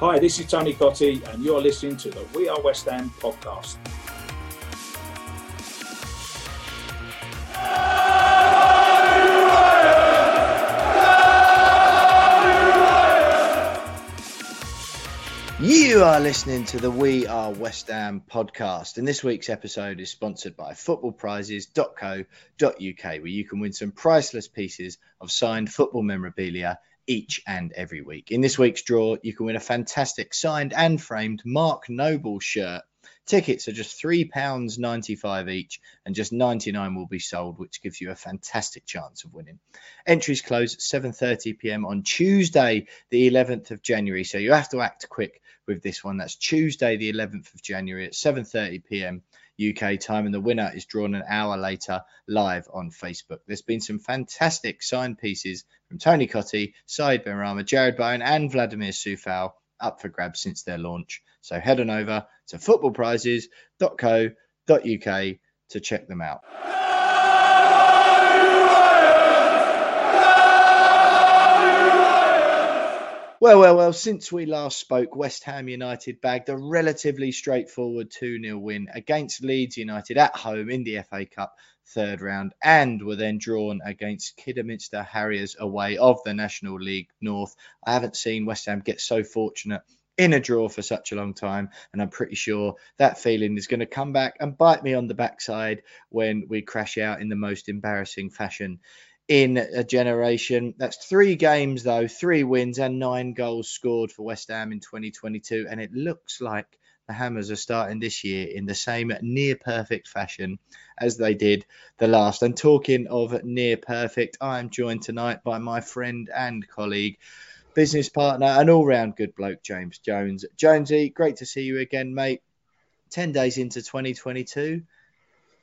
Hi, this is Tony Cottee, and you're listening to the We Are West Ham podcast. You are listening to the We Are West Ham podcast, and this week's episode is sponsored by footballprizes.co.uk, where you can win some priceless pieces of signed football memorabilia each and every week. In this week's draw, you can win a fantastic signed and framed Mark Noble shirt. Tickets are just £3.95 each, and just 99 will be sold, which gives you a fantastic chance of winning. Entries close at 7:30 p.m. on Tuesday, the 11th of January, so you have to act quick with this one. That's Tuesday, the 11th of January at 7:30 p.m. UK time, and the winner is drawn an hour later live on Facebook. There's been some fantastic signed pieces from Tony Cottee, Said Benrahma, Jarrod Bowen, and Vladimir Coufal up for grabs since their launch. So head on over to footballprizes.co.uk to check them out. Well, well, well, since we last spoke, West Ham United bagged a relatively straightforward 2 0 win against Leeds United at home in the FA Cup third round and were then drawn against Kidderminster Harriers away of the National League North. I haven't seen West Ham get so fortunate in a draw for such a long time, and I'm pretty sure that feeling is going to come back and bite me on the backside when we crash out in the most embarrassing fashion in a generation. That's three games, though, three wins and nine goals scored for West Ham in 2022. And it looks like the Hammers are starting this year in the same near perfect fashion as they did the last. And talking of near perfect, I am joined tonight by my friend and colleague. Business partner and all round good bloke, James Jones. Jonesy, great to see you again, mate. 10 days into 2022.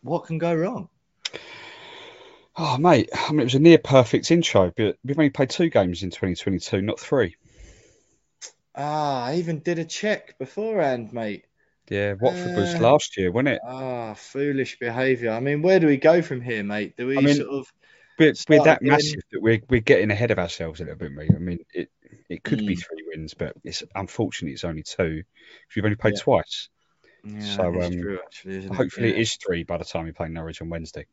What can go wrong? Oh, mate, I mean, it was a near perfect intro, but we've only played two games in 2022, not three. Ah, I even did a check beforehand, mate. Yeah, Watford uh, was last year, wasn't it? Ah, foolish behaviour. I mean, where do we go from here, mate? Do we I mean, sort of We're, we're that again? massive that we're, we're getting ahead of ourselves a little bit, mate. I mean, it, it could be Mm. three wins, but it's unfortunately it's only two. 'cause We've only played Yeah. twice. Yeah, So, um, true, actually, isn't it? Hopefully yeah. it is three by the time we play Norwich on Wednesday.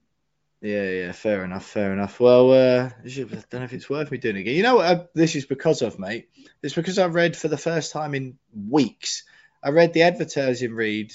Yeah, yeah, fair enough, fair enough. Well, uh, I don't know if it's worth me doing it again. You know what uh, this is because of, mate? It's because I read for the first time in weeks. I read the advertising read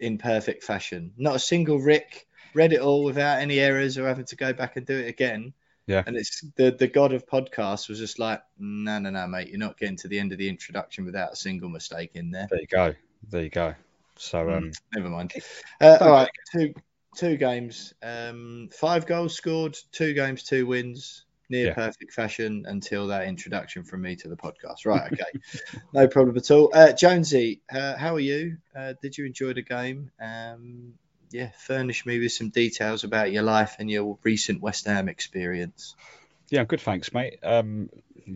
in perfect fashion. Not a single rick. Read it all without any errors or having to go back and do it again. Yeah. And it's the the god of podcasts was just like, no, no, no, mate. You're not getting to the end of the introduction without a single mistake in there. There you go. There you go. So, Mm. um, Never mind. Uh, all right, two two games, um, five goals scored, two games, two wins, near Yeah. perfect fashion until that introduction from me to the podcast. Right, okay, no problem at all. Uh, Jonesy, uh, how are you? Uh, did you enjoy the game? Um, yeah, furnish me with some details about your life and your recent West Ham experience. Yeah, good, thanks, mate. Um,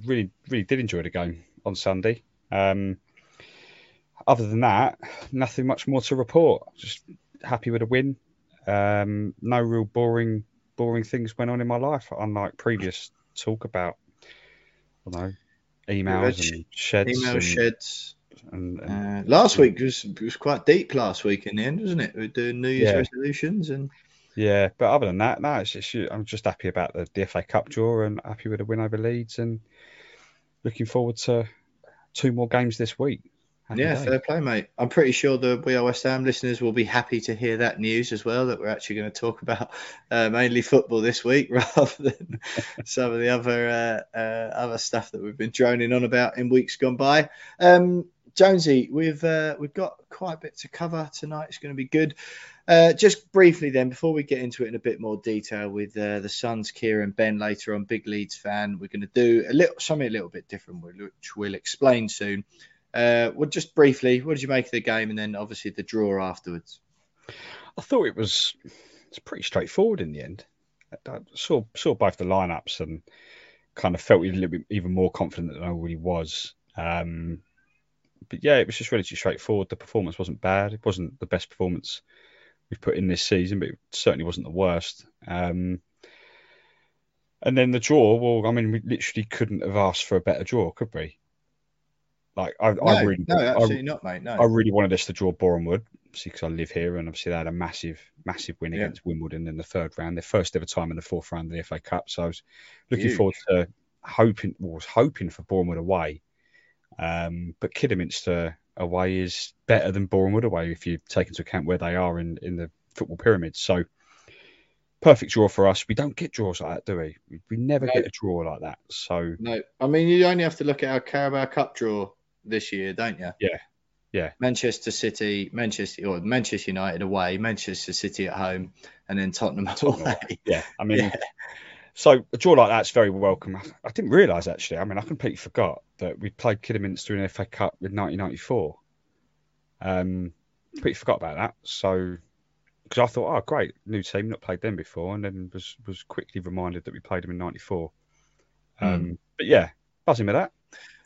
really, really did enjoy the game on Sunday. Um, other than that, nothing much more to report. Just happy with a win. Um, no real boring, boring things went on in my life, unlike previous talk about, don't know, emails and sheds. Email and, sheds. And, and Uh, last week was was quite deep. Last week in the end, wasn't it? We We're doing New Year's Yeah. resolutions and. yeah, but other than that, no, it's just, I'm just happy about the, the FA Cup draw and happy with a win over Leeds and looking forward to two more games this week. Happy Yeah, days. fair play, mate. I'm pretty sure the We Are West Ham listeners will be happy to hear that news as well. That we're actually going to talk about uh, mainly football this week rather than some of the other uh, uh, other stuff that we've been droning on about in weeks gone by. Um, Jonesy, we've uh, we've got quite a bit to cover tonight. It's going to be good. Uh, just briefly, then, before we get into it in a bit more detail with uh, the Suns, Kieran, Benn later on, big Leeds fan, we're going to do a little something a little bit different, which we'll explain soon. Uh, well, just briefly, what did you make of the game, and then obviously the draw afterwards? I thought it was it's pretty straightforward in the end. I saw saw both the lineups and kind of felt a little bit even more confident than I really was. Um, but yeah, it was just relatively straightforward. The performance wasn't bad. It wasn't the best performance we've put in this season, but it certainly wasn't the worst. Um, and then the draw, well, I mean, we literally couldn't have asked for a better draw, could we? Like, I, no, I really, no, absolutely I, not, mate. No, I really wanted us to draw obviously because I live here, and obviously they had a massive, massive win Yeah. against Wimbledon in the third round, their first ever time in the fourth round of the FA Cup. So I was looking Huge. forward to hoping, was hoping for Bournemouth away. Um, but Kidderminster away is better than Bournemouth away if you take into account where they are in, in the football pyramid. So perfect draw for us. We don't get draws like that, do we? We, we never No. get a draw like that. So no. I mean, you only have to look at our Carabao Cup draw this year, don't you? Yeah, yeah. Manchester City, Manchester or Manchester United away, Manchester City at home, and then Tottenham Tottenham away. yeah, I mean, Yeah. so a draw like that's very welcome. I, I didn't realise actually. I mean, I completely forgot that we played Kidderminster in the FA Cup in 1994. Um, completely forgot about that. So because I thought, oh great, new team, not played them before, and then was was quickly reminded that we played them in '94. Um, but yeah, buzzing with that.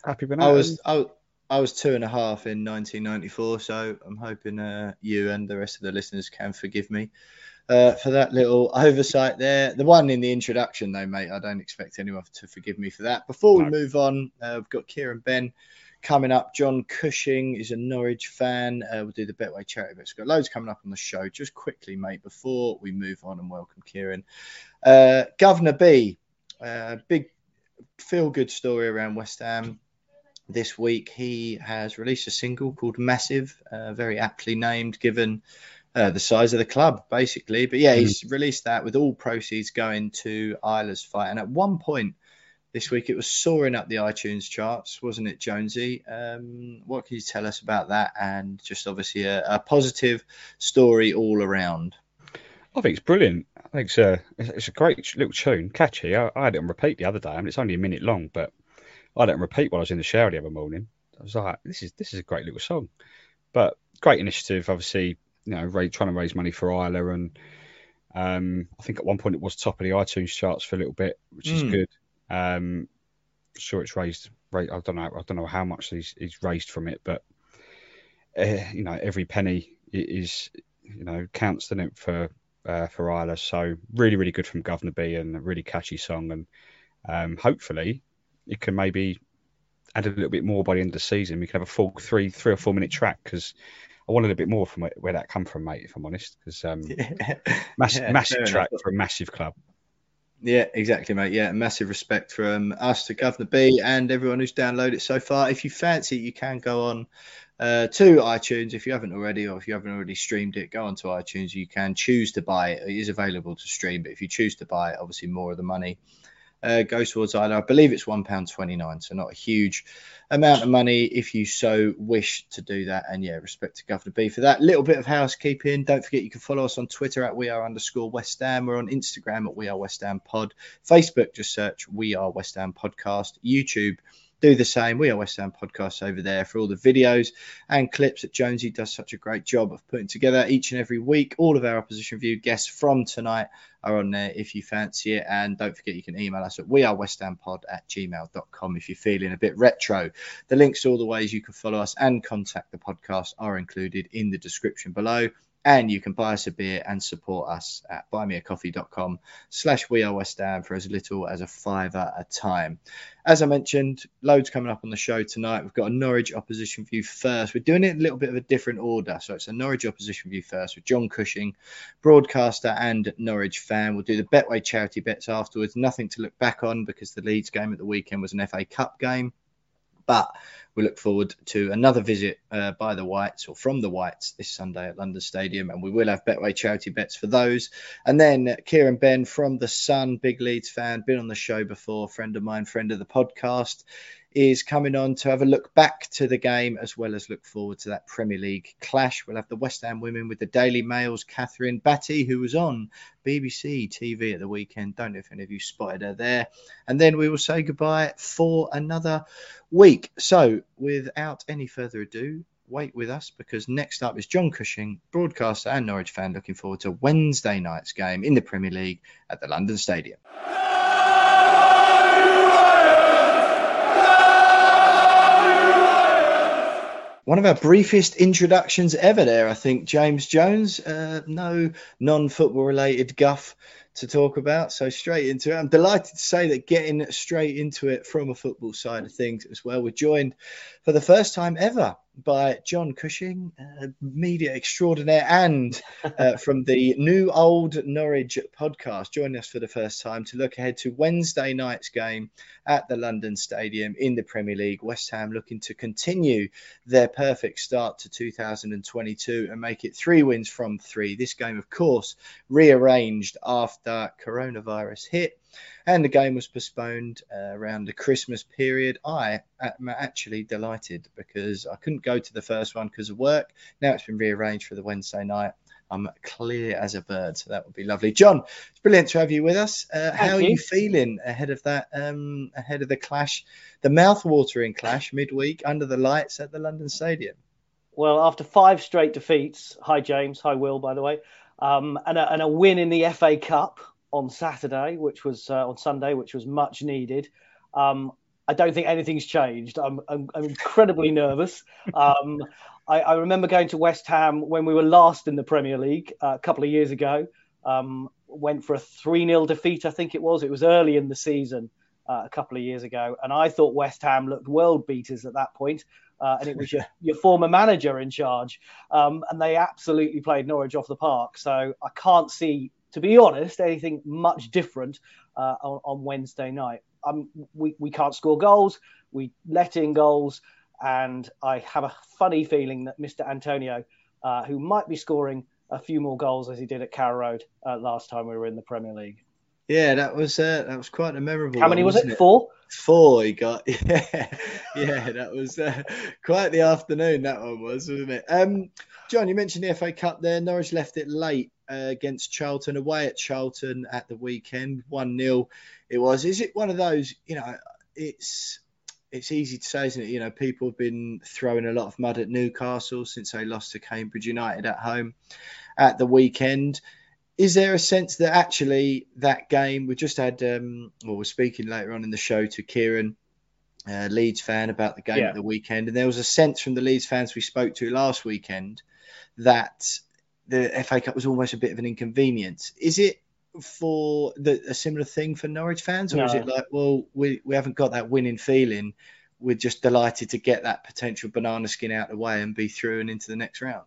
Happy with that. I was I, I was two and a half in 1994, so I'm hoping uh, you and the rest of the listeners can forgive me uh, for that little oversight there. The one in the introduction, though, mate, I don't expect anyone to forgive me for that. Before we No. move on, uh, we've got Kieran Benn coming up. John Cushing is a Norwich fan. Uh, we'll do the Betway charity bets. We've got loads coming up on the show. Just quickly, mate, before we move on and welcome Kieran. Uh, Governor B, uh, big feel good story around West Ham this week. He has released a single called Massive, uh, very aptly named given uh, the size of the club, basically. But yeah, he's released that with all proceeds going to Isla's fight. And at one point this week, it was soaring up the iTunes charts, wasn't it, Jonesy? Um, what can you tell us about that? And just obviously a, a positive story all around. I think it's brilliant. I think it's a it's a great little tune, catchy. I, I had it on repeat the other day. I mean, it's only a minute long, but I it repeat while I was in the shower the other morning. I was like, this is this is a great little song. But great initiative, obviously. You know, ra- trying to raise money for Isla, and um, I think at one point it was top of the iTunes charts for a little bit, which is Mm. good. Um, sure, it's raised. ra- I don't know. I don't know how much he's, he's raised from it, but uh, you know, every penny is you know counts, doesn't it, for uh, for Isla. So really, really good from Governor B and a really catchy song. And um, hopefully it can maybe add a little bit more by the end of the season. We can have a full three, three or four minute track because I wanted a bit more from where, that come from, mate. If I'm honest, because um, mass, Yeah, massive track enough. for a massive club. Yeah, exactly, mate. Yeah, massive respect from us to Governor B and everyone who's downloaded so far. If you fancy, it, you can go on uh, to iTunes if you haven't already, or if you haven't already streamed it, go onto iTunes. You can choose to buy it. It is available to stream, but if you choose to buy it, obviously more of the money uh, goes towards Isla. I believe it's one pound twenty nine, so not a huge amount of money if you so wish to do that. And yeah, respect to Governor B for that. Little bit of housekeeping. Don't forget you can follow us on Twitter at we are underscore West Ham. We're on Instagram at we are West Ham Pod. Facebook, just search we are West Ham Podcast. YouTube. Do the same. We are West Ham Podcasts over there for all the videos and clips that Jonesy does such a great job of putting together each and every week. All of our opposition view guests from tonight are on there if you fancy it. And don't forget you can email us at wearewesthampod at gmail.com if you're feeling a bit retro. The links to all the ways you can follow us and contact the podcast are included in the description below. And you can buy us a beer and support us at buymeacoffee.com slash we are West Ham for as little as a fiver a time. As I mentioned, loads coming up on the show tonight. We've got a Norwich opposition view first. We're doing it in a little bit of a different order. So it's a Norwich opposition view first with John Cushing, broadcaster and Norwich fan. We'll do the Betway charity bets afterwards. Nothing to look back on because the Leeds game at the weekend was an FA Cup game. But we look forward to another visit uh, by the Whites or from the Whites this Sunday at London Stadium, and we will have Betway charity bets for those. And then Kieran Benn from the Sun, big Leeds fan, been on the show before, friend of mine, friend of the podcast, is coming on to have a look back to the game as well as look forward to that Premier League clash. We'll have the West Ham women with the Daily Mail's Kathryn Batte, who was on BBC TV at the weekend. Don't know if any of you spotted her there. And then we will say goodbye for another week. So, without any further ado, wait with us because next up is John Cushing, broadcaster and Norwich fan, looking forward to Wednesday night's game in the Premier League at the London Stadium. One of our briefest introductions ever there, I think, James Jones. Uh, no non football related guff to talk about. So straight into it. I'm delighted to say that getting straight into it from a football side of things as well. We're joined for the first time ever by John Cushing, uh, media extraordinaire, and uh, from the new old Norwich podcast, joining us for the first time to look ahead to Wednesday night's game at the London Stadium in the Premier League. West Ham looking to continue their perfect start to 2022 and make it three wins from three. This game, of course, rearranged after coronavirus hit and the game was postponed uh, around the Christmas period. I am actually delighted because I couldn't go to the first one because of work. Now it's been rearranged for the Wednesday night. I'm clear as a bird, so that would be lovely. John, it's brilliant to have you with us. Uh, how are you feeling ahead of that? Um, ahead of the clash, the mouth-watering clash midweek under the lights at the London Stadium. Well, after five straight defeats, hi James, hi Will, by the way, um, and, a, and a win in the FA Cup, on Saturday, which was uh, on Sunday, which was much needed. Um, I don't think anything's changed. I'm, I'm, I'm incredibly nervous. Um, I, I, remember going to West Ham when we were last in the Premier League uh, a couple of years ago. Um, went for a 3 0 defeat, I think it was. It was early in the season uh, a couple of years ago. And I thought West Ham looked world beaters at that point. Uh, and it was your, your former manager in charge. Um, and they absolutely played Norwich off the park. So I can't see to be honest, anything much different uh, on, on, Wednesday night. Um, we, we can't score goals, we let in goals, and I have a funny feeling that Mr. Antonio, uh, who might be scoring a few more goals as he did at Carrow Road uh, last time we were in the Premier League. Yeah, that was uh, that was quite a memorable. How many one, was it? it? Four. Four he got. Yeah, yeah, that was uh, quite the afternoon. That one was, wasn't it? Um, John, you mentioned the FA Cup there. Norwich left it late uh, against Charlton away at Charlton at the weekend, one 0 It was. Is it one of those? You know, it's it's easy to say, isn't it? You know, people have been throwing a lot of mud at Newcastle since they lost to Cambridge United at home at the weekend. Is there a sense that actually that game we just had? Um, well, we're speaking later on in the show to Kieran. Uh, Leeds fan about the game yeah. at the weekend, and there was a sense from the Leeds fans we spoke to last weekend that the FA Cup was almost a bit of an inconvenience. Is it for the, a similar thing for Norwich fans, or no. is it like, well, we, we haven't got that winning feeling? We're just delighted to get that potential banana skin out of the way and be through and into the next round.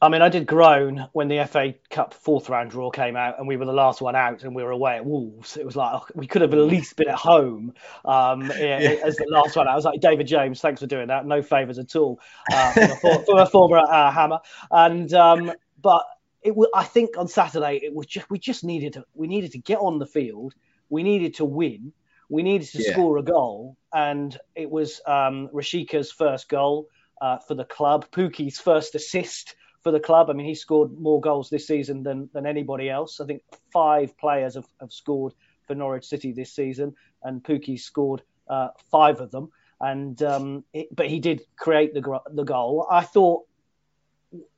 I mean, I did groan when the FA Cup fourth round draw came out and we were the last one out and we were away at Wolves. It was like oh, we could have at least been at home um, yeah. as the last one. I was like, David James, thanks for doing that. No favours at all uh, from, a, a, former uh, Hammer. And um, but it was, I think on Saturday it was just we just needed to we needed to get on the field. We needed to win. We needed to yeah. score a goal, and it was um, Rashica's first goal uh, for the club. Pukki's first assist for the club. I mean, he scored more goals this season than than anybody else. I think five players have, have scored for Norwich City this season, and Pukki scored uh, five of them. And um, it, but he did create the the goal. I thought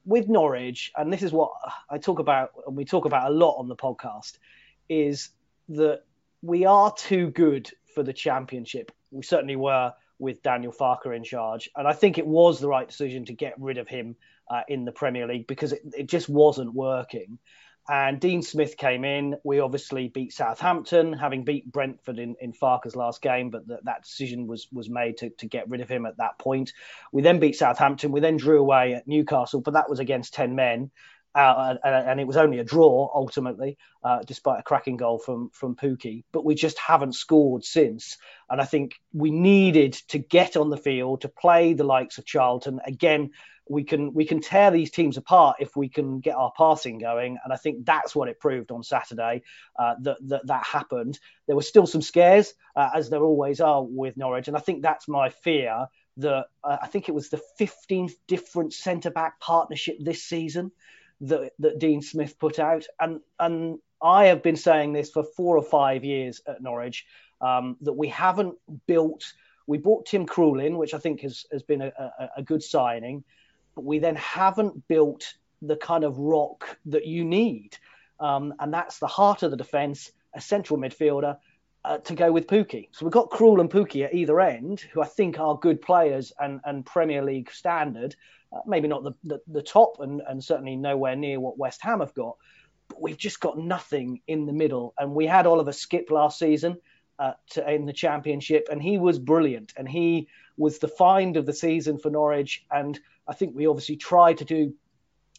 with Norwich, and this is what I talk about, and we talk about a lot on the podcast, is that we are too good for the championship. We certainly were with Daniel Farke in charge, and I think it was the right decision to get rid of him uh, in the Premier League because it, it just wasn't working. And Dean Smith came in. We obviously beat Southampton, having beat Brentford in, in Farke's last game, but the, that decision was was made to, to get rid of him at that point. We then beat Southampton. We then drew away at Newcastle, but that was against 10 men. Uh, and, and, it was only a draw ultimately, uh, despite a cracking goal from from Pukki. But we just haven't scored since, and I think we needed to get on the field to play the likes of Charlton again we can we can tear these teams apart if we can get our passing going, and I think that's what it proved on Saturday uh, that, that that happened. There were still some scares, uh, as there always are with Norwich, and I think that's my fear that uh, I think it was the 15th different centre back partnership this season that that Dean Smith put out, and and I have been saying this for four or five years at Norwich um, that we haven't built. We bought Tim Krul in, which I think has has been a, a, a good signing, but we then haven't built the kind of rock that you need, um, and that's the heart of the defence, a central midfielder. Uh, to go with Pukki. So we've got Krul and Pukki at either end, who I think are good players and, and Premier League standard. Uh, maybe not the, the, the top and, and certainly nowhere near what West Ham have got, but we've just got nothing in the middle. And we had Oliver Skipp last season uh, to, in the championship, and he was brilliant. And he was the find of the season for Norwich. And I think we obviously tried to do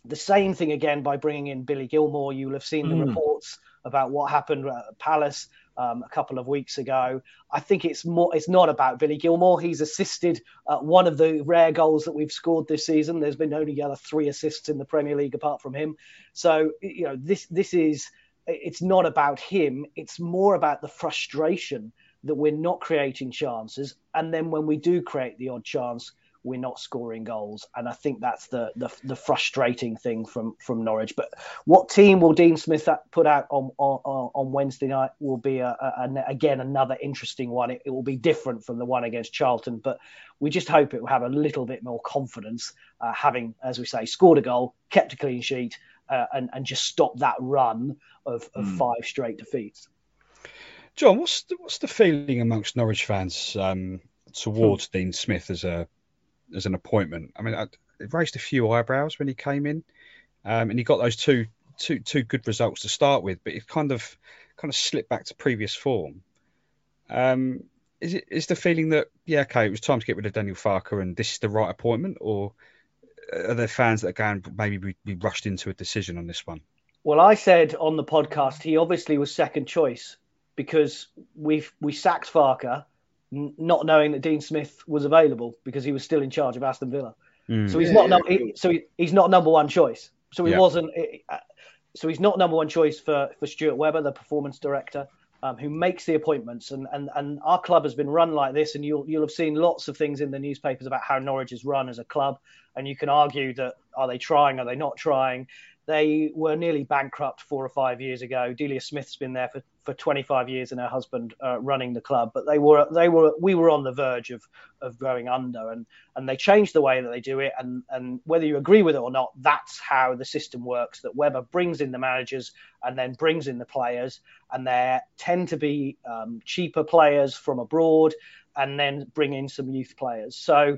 the same thing again by bringing in Billy Gilmour. You'll have seen the mm. reports about what happened at Palace um, a couple of weeks ago. I think it's more. It's not about Billy Gilmour. He's assisted uh, one of the rare goals that we've scored this season. There's been only other three assists in the Premier League apart from him. So you know this this is. It's not about him. It's more about the frustration that we're not creating chances, and then when we do create the odd chance, we're not scoring goals, and I think that's the, the the, frustrating thing from from Norwich. But what team will Dean Smith put out on on, on Wednesday night will be a, a, a, again another interesting one. It, it, will be different from the one against Charlton, but we just hope it will have a little bit more confidence, uh, having as we say scored a goal, kept a clean sheet, uh, and and just stop that run of, of mm. five straight defeats. John, what's the, what's the feeling amongst Norwich fans um, towards hmm. Dean Smith as a as an appointment. I mean, it raised a few eyebrows when he came in, um, and he got those two two two good results to start with, but it kind of kind of slipped back to previous form. Um, is it is the feeling that yeah, okay, it was time to get rid of Daniel Farke, and this is the right appointment, or are there fans that are going maybe we, we rushed into a decision on this one? Well, I said on the podcast he obviously was second choice because we've we sacked Farke not knowing that Dean Smith was available because he was still in charge of Aston Villa. Mm. So he's not no, he, so he, he's not number one choice. So he yeah. wasn't. Uh, so he's not number one choice for for Stuart Webber, the performance director, um, who makes the appointments. And, and and our club has been run like this, and you'll you'll have seen lots of things in the newspapers about how Norwich is run as a club. And you can argue that are they trying, are they not trying? They were nearly bankrupt four or five years ago. Delia Smith's been there for, for 25 years and her husband uh, running the club, but they were they were we were on the verge of of going under, and and they changed the way that they do it, and and whether you agree with it or not, that's how the system works. That Webber brings in the managers and then brings in the players, and there tend to be um, cheaper players from abroad, and then bring in some youth players. So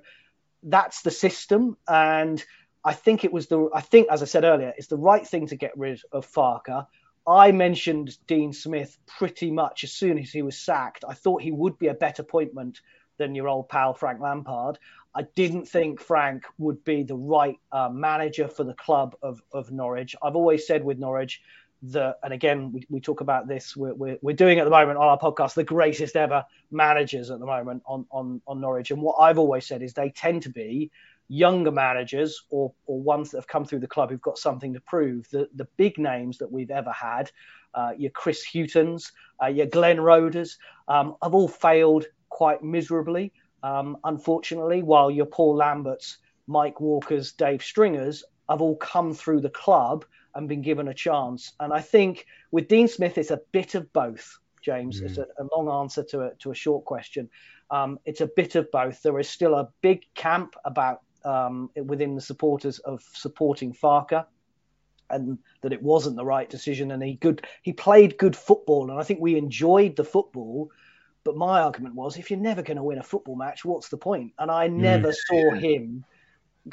that's the system, and I think it was the I think as I said earlier, it's the right thing to get rid of Farke. I mentioned Dean Smith pretty much as soon as he was sacked. I thought he would be a better appointment than your old pal Frank Lampard. I didn't think Frank would be the right uh, manager for the club of, of Norwich. I've always said with Norwich that, and again, we, we talk about this, we're, we're, we're, doing at the moment on our podcast the greatest ever managers at the moment on, on, on Norwich. And what I've always said is they tend to be younger managers or, or ones that have come through the club who've got something to prove. The, the big names that we've ever had, uh, your Chris Hughtons, uh, your Glenn Roeders, um, have all failed quite miserably, um, unfortunately, while your Paul Lamberts, Mike Walkers, Dave Stringers have all come through the club and been given a chance. And I think with Dean Smith, it's a bit of both. James, mm. it's a, a, long answer to a, to a short question. Um, it's a bit of both. There is still a big camp about um, within the supporters of supporting Farke, and that it wasn't the right decision. And he good he played good football, and I think we enjoyed the football. But my argument was, if you're never going to win a football match, what's the point? And I never mm. saw him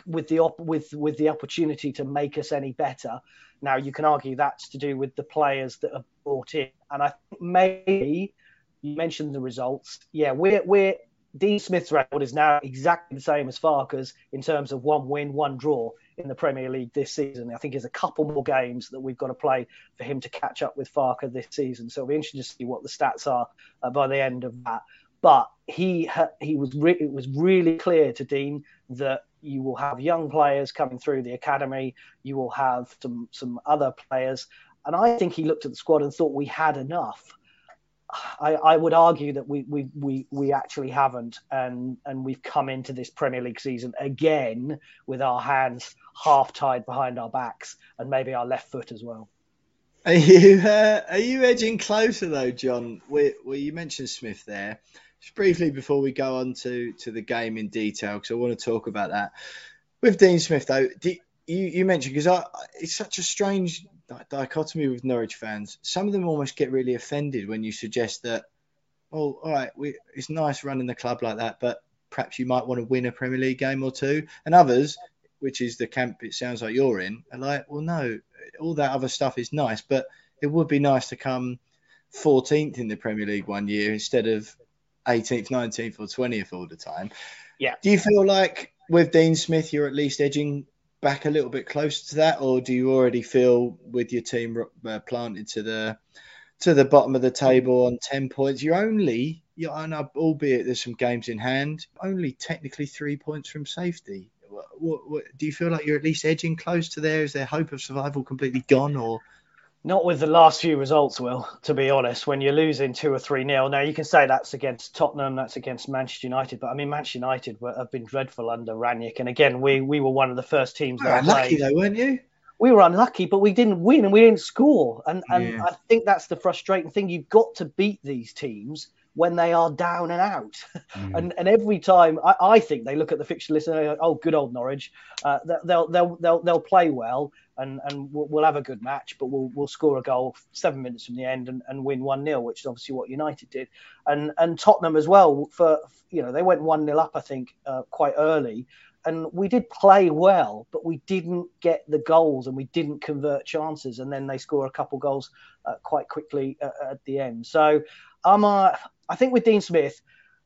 with the op- with with the opportunity to make us any better. Now you can argue that's to do with the players that are brought in, and I think maybe you mentioned the results. Yeah, we're we're Dean Smith's record is now exactly the same as Farke's in terms of one win, one draw in the Premier League this season. I think there's a couple more games that we've got to play for him to catch up with Farke this season. So it'll be interesting to see what the stats are uh, by the end of that. But he he was re- it was really clear to Dean that you will have young players coming through the academy. You will have some some other players, and I think he looked at the squad and thought we had enough. I, I would argue that we, we we we actually haven't, and and we've come into this Premier League season again with our hands half tied behind our backs and maybe our left foot as well. Are you uh, are you edging closer though, John? Well, you mentioned Smith there. Just briefly before we go on to, to the game in detail, because I want to talk about that with Dean Smith though. You you mentioned because it's such a strange dichotomy with Norwich fans. Some of them almost get really offended when you suggest that, oh, all right, we, it's nice running the club like that, but perhaps you might want to win a Premier League game or two. And others, which is the camp it sounds like you're in, are like, well, no, all that other stuff is nice, but it would be nice to come 14th in the Premier League one year instead of 18th, 19th, or 20th all the time. Yeah. Do you feel like with Dean Smith, you're at least edging back a little bit closer to that, or do you already feel with your team uh, planted to the to the bottom of the table on 10 points? You're only, you're, albeit there's some games in hand, only technically three points from safety. What, what, do you feel like you're at least edging close to there? Is there hope of survival completely gone, or? Not with the last few results, Will, to be honest. When you're losing two or three nil, now you can say that's against Tottenham, that's against Manchester United, but I mean, Manchester United were, have been dreadful under Rangnick. And again, we, we were one of the first teams that unlucky though, weren't you? We were unlucky, but we didn't win and we didn't score. And, and yeah. I think that's the frustrating thing. You've got to beat these teams when they are down and out. Mm. and and every time I, I, think they look at the fixture list and they go, oh, good old Norwich. Uh, they'll, they'll they'll they'll play well and and we'll, we'll, have a good match, but we'll we'll score a goal seven minutes from the end and, and win one 0 which is obviously what United did. And and Tottenham as well for you know they went one 0 up I think uh, quite early. And we did play well, but we didn't get the goals and we didn't convert chances. And then they score a couple goals uh, quite quickly uh, at the end. So I'm uh, I think with Dean Smith,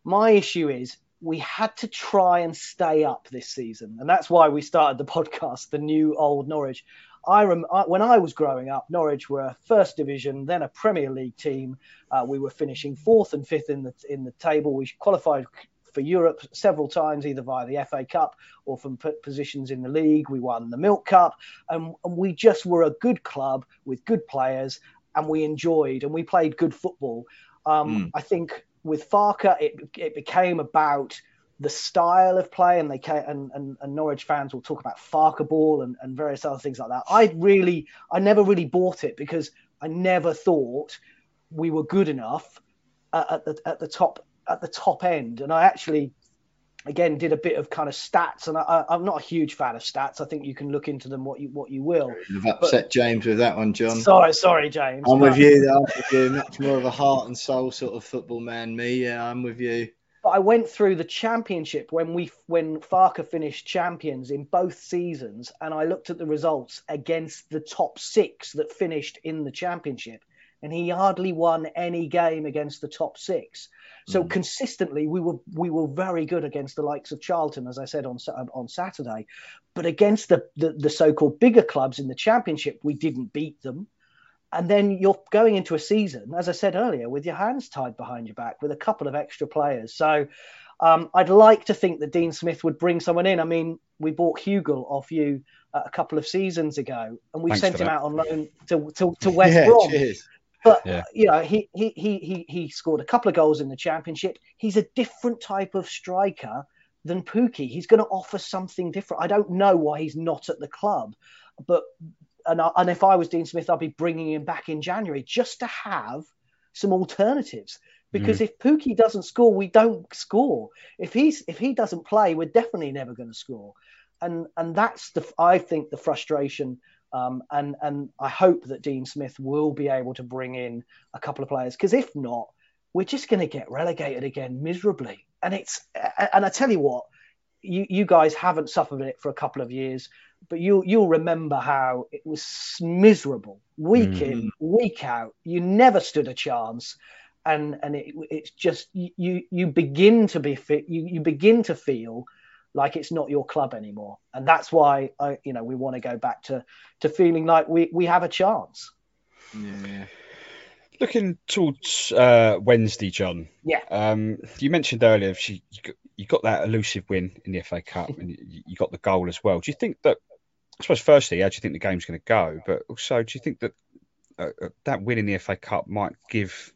my issue is we had to try and stay up this season, and that's why we started the podcast, the new old Norwich. I, rem- I when I was growing up, Norwich were a first division, then a Premier League team. Uh, we were finishing fourth and fifth in the in the table. We qualified for Europe several times, either via the FA Cup or from positions in the league. We won the Milk Cup, and, and we just were a good club with good players, and we enjoyed and we played good football. Um, mm. I think with Farke, it, it became about the style of play, and they and, and, and Norwich fans will talk about Farke ball and, and various other things like that. I really, I never really bought it because I never thought we were good enough at, at the at the top at the top end, and I actually again did a bit of kind of stats and I, am not a huge fan of stats. I think you can look into them what you what you will. You've upset but, james with that one john. Sorry sorry james. I'm with you i'm with you. Much more of a heart and soul sort of football man me yeah i'm with you. But i went through the championship when we when farke finished champions in both seasons and i looked at the results against the top six that finished in the championship and he hardly won any game against the top six so mm. consistently, we were we were very good against the likes of Charlton, as I said on on Saturday, but against the, the, the so-called bigger clubs in the Championship, we didn't beat them. And then you're going into a season, as I said earlier, with your hands tied behind your back with a couple of extra players. So um, I'd like to think that Dean Smith would bring someone in. I mean, we bought Hugill off you uh, a couple of seasons ago, and we Thanks sent him that. out on loan to, to, to West yeah, Brom. Cheers. But yeah. you know, he, he he he he scored a couple of goals in the championship. He's a different type of striker than Pukki. He's going to offer something different. I don't know why he's not at the club, but and I, and if I was Dean Smith, I'd be bringing him back in January just to have some alternatives. Because mm. if Pukki doesn't score, we don't score. If he's if he doesn't play, we're definitely never going to score. And and that's the I think the frustration um, and and I hope that Dean Smith will be able to bring in a couple of players because if not, we're just going to get relegated again miserably. And it's and I tell you what, you you guys haven't suffered it for a couple of years, but you you'll remember how it was miserable week mm. in week out. You never stood a chance. And and it, it's just you you begin to be fit you, you begin to feel like it's not your club anymore. And that's why I, you know, we want to go back to to feeling like we we have a chance. Yeah. Looking towards uh, Wednesday, John. Yeah. Um, you mentioned earlier she you got that elusive win in the FA Cup, and you, you got the goal as well. Do you think that? I suppose firstly, how do you think the game's going to go? But also, do you think that uh, uh, that win in the FA Cup might give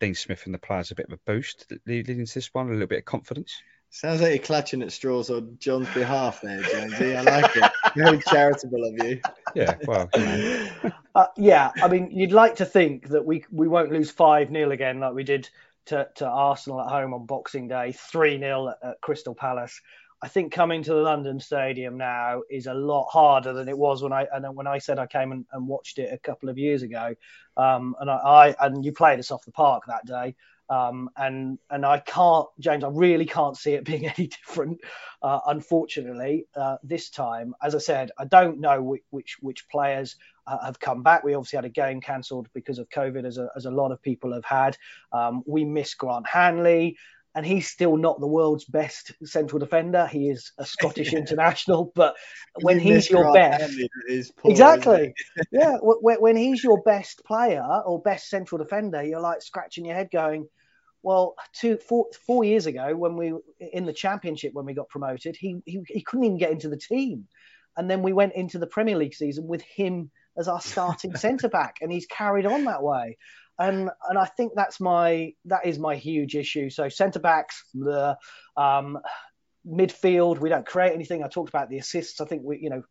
Dean Smith and the players a bit of a boost leading into this one, a little bit of confidence? Sounds like you're clutching at straws on John's behalf there, Jonesy. I like it. Very charitable of you. Yeah, well, you know. uh, yeah. I mean, you'd like to think that we we won't lose five 0 again like we did to, to Arsenal at home on Boxing Day, three 0 at, at Crystal Palace. I think coming to the London Stadium now is a lot harder than it was when I and when I said I came and, and watched it a couple of years ago. Um, and I, I, and you played us off the park that day. Um, and and I can't, James, I really can't see it being any different. Uh, unfortunately, uh, this time, as I said, I don't know which which, which players uh, have come back. We obviously had a game cancelled because of COVID, as a, as a lot of people have had. Um, we miss Grant Hanley and he's still not the world's best central defender. He is a Scottish international, but when you he's your best, poor, exactly, yeah, when, when, he's your best player or best central defender, you're like scratching your head, going, well, two, four, four years ago, when we in the championship when we got promoted, he, he he couldn't even get into the team, and then we went into the Premier League season with him as our starting centre back, and he's carried on that way. And and I think that's my that is my huge issue. So centre backs, the um, midfield, we don't create anything. I talked about the assists. I think we, you know,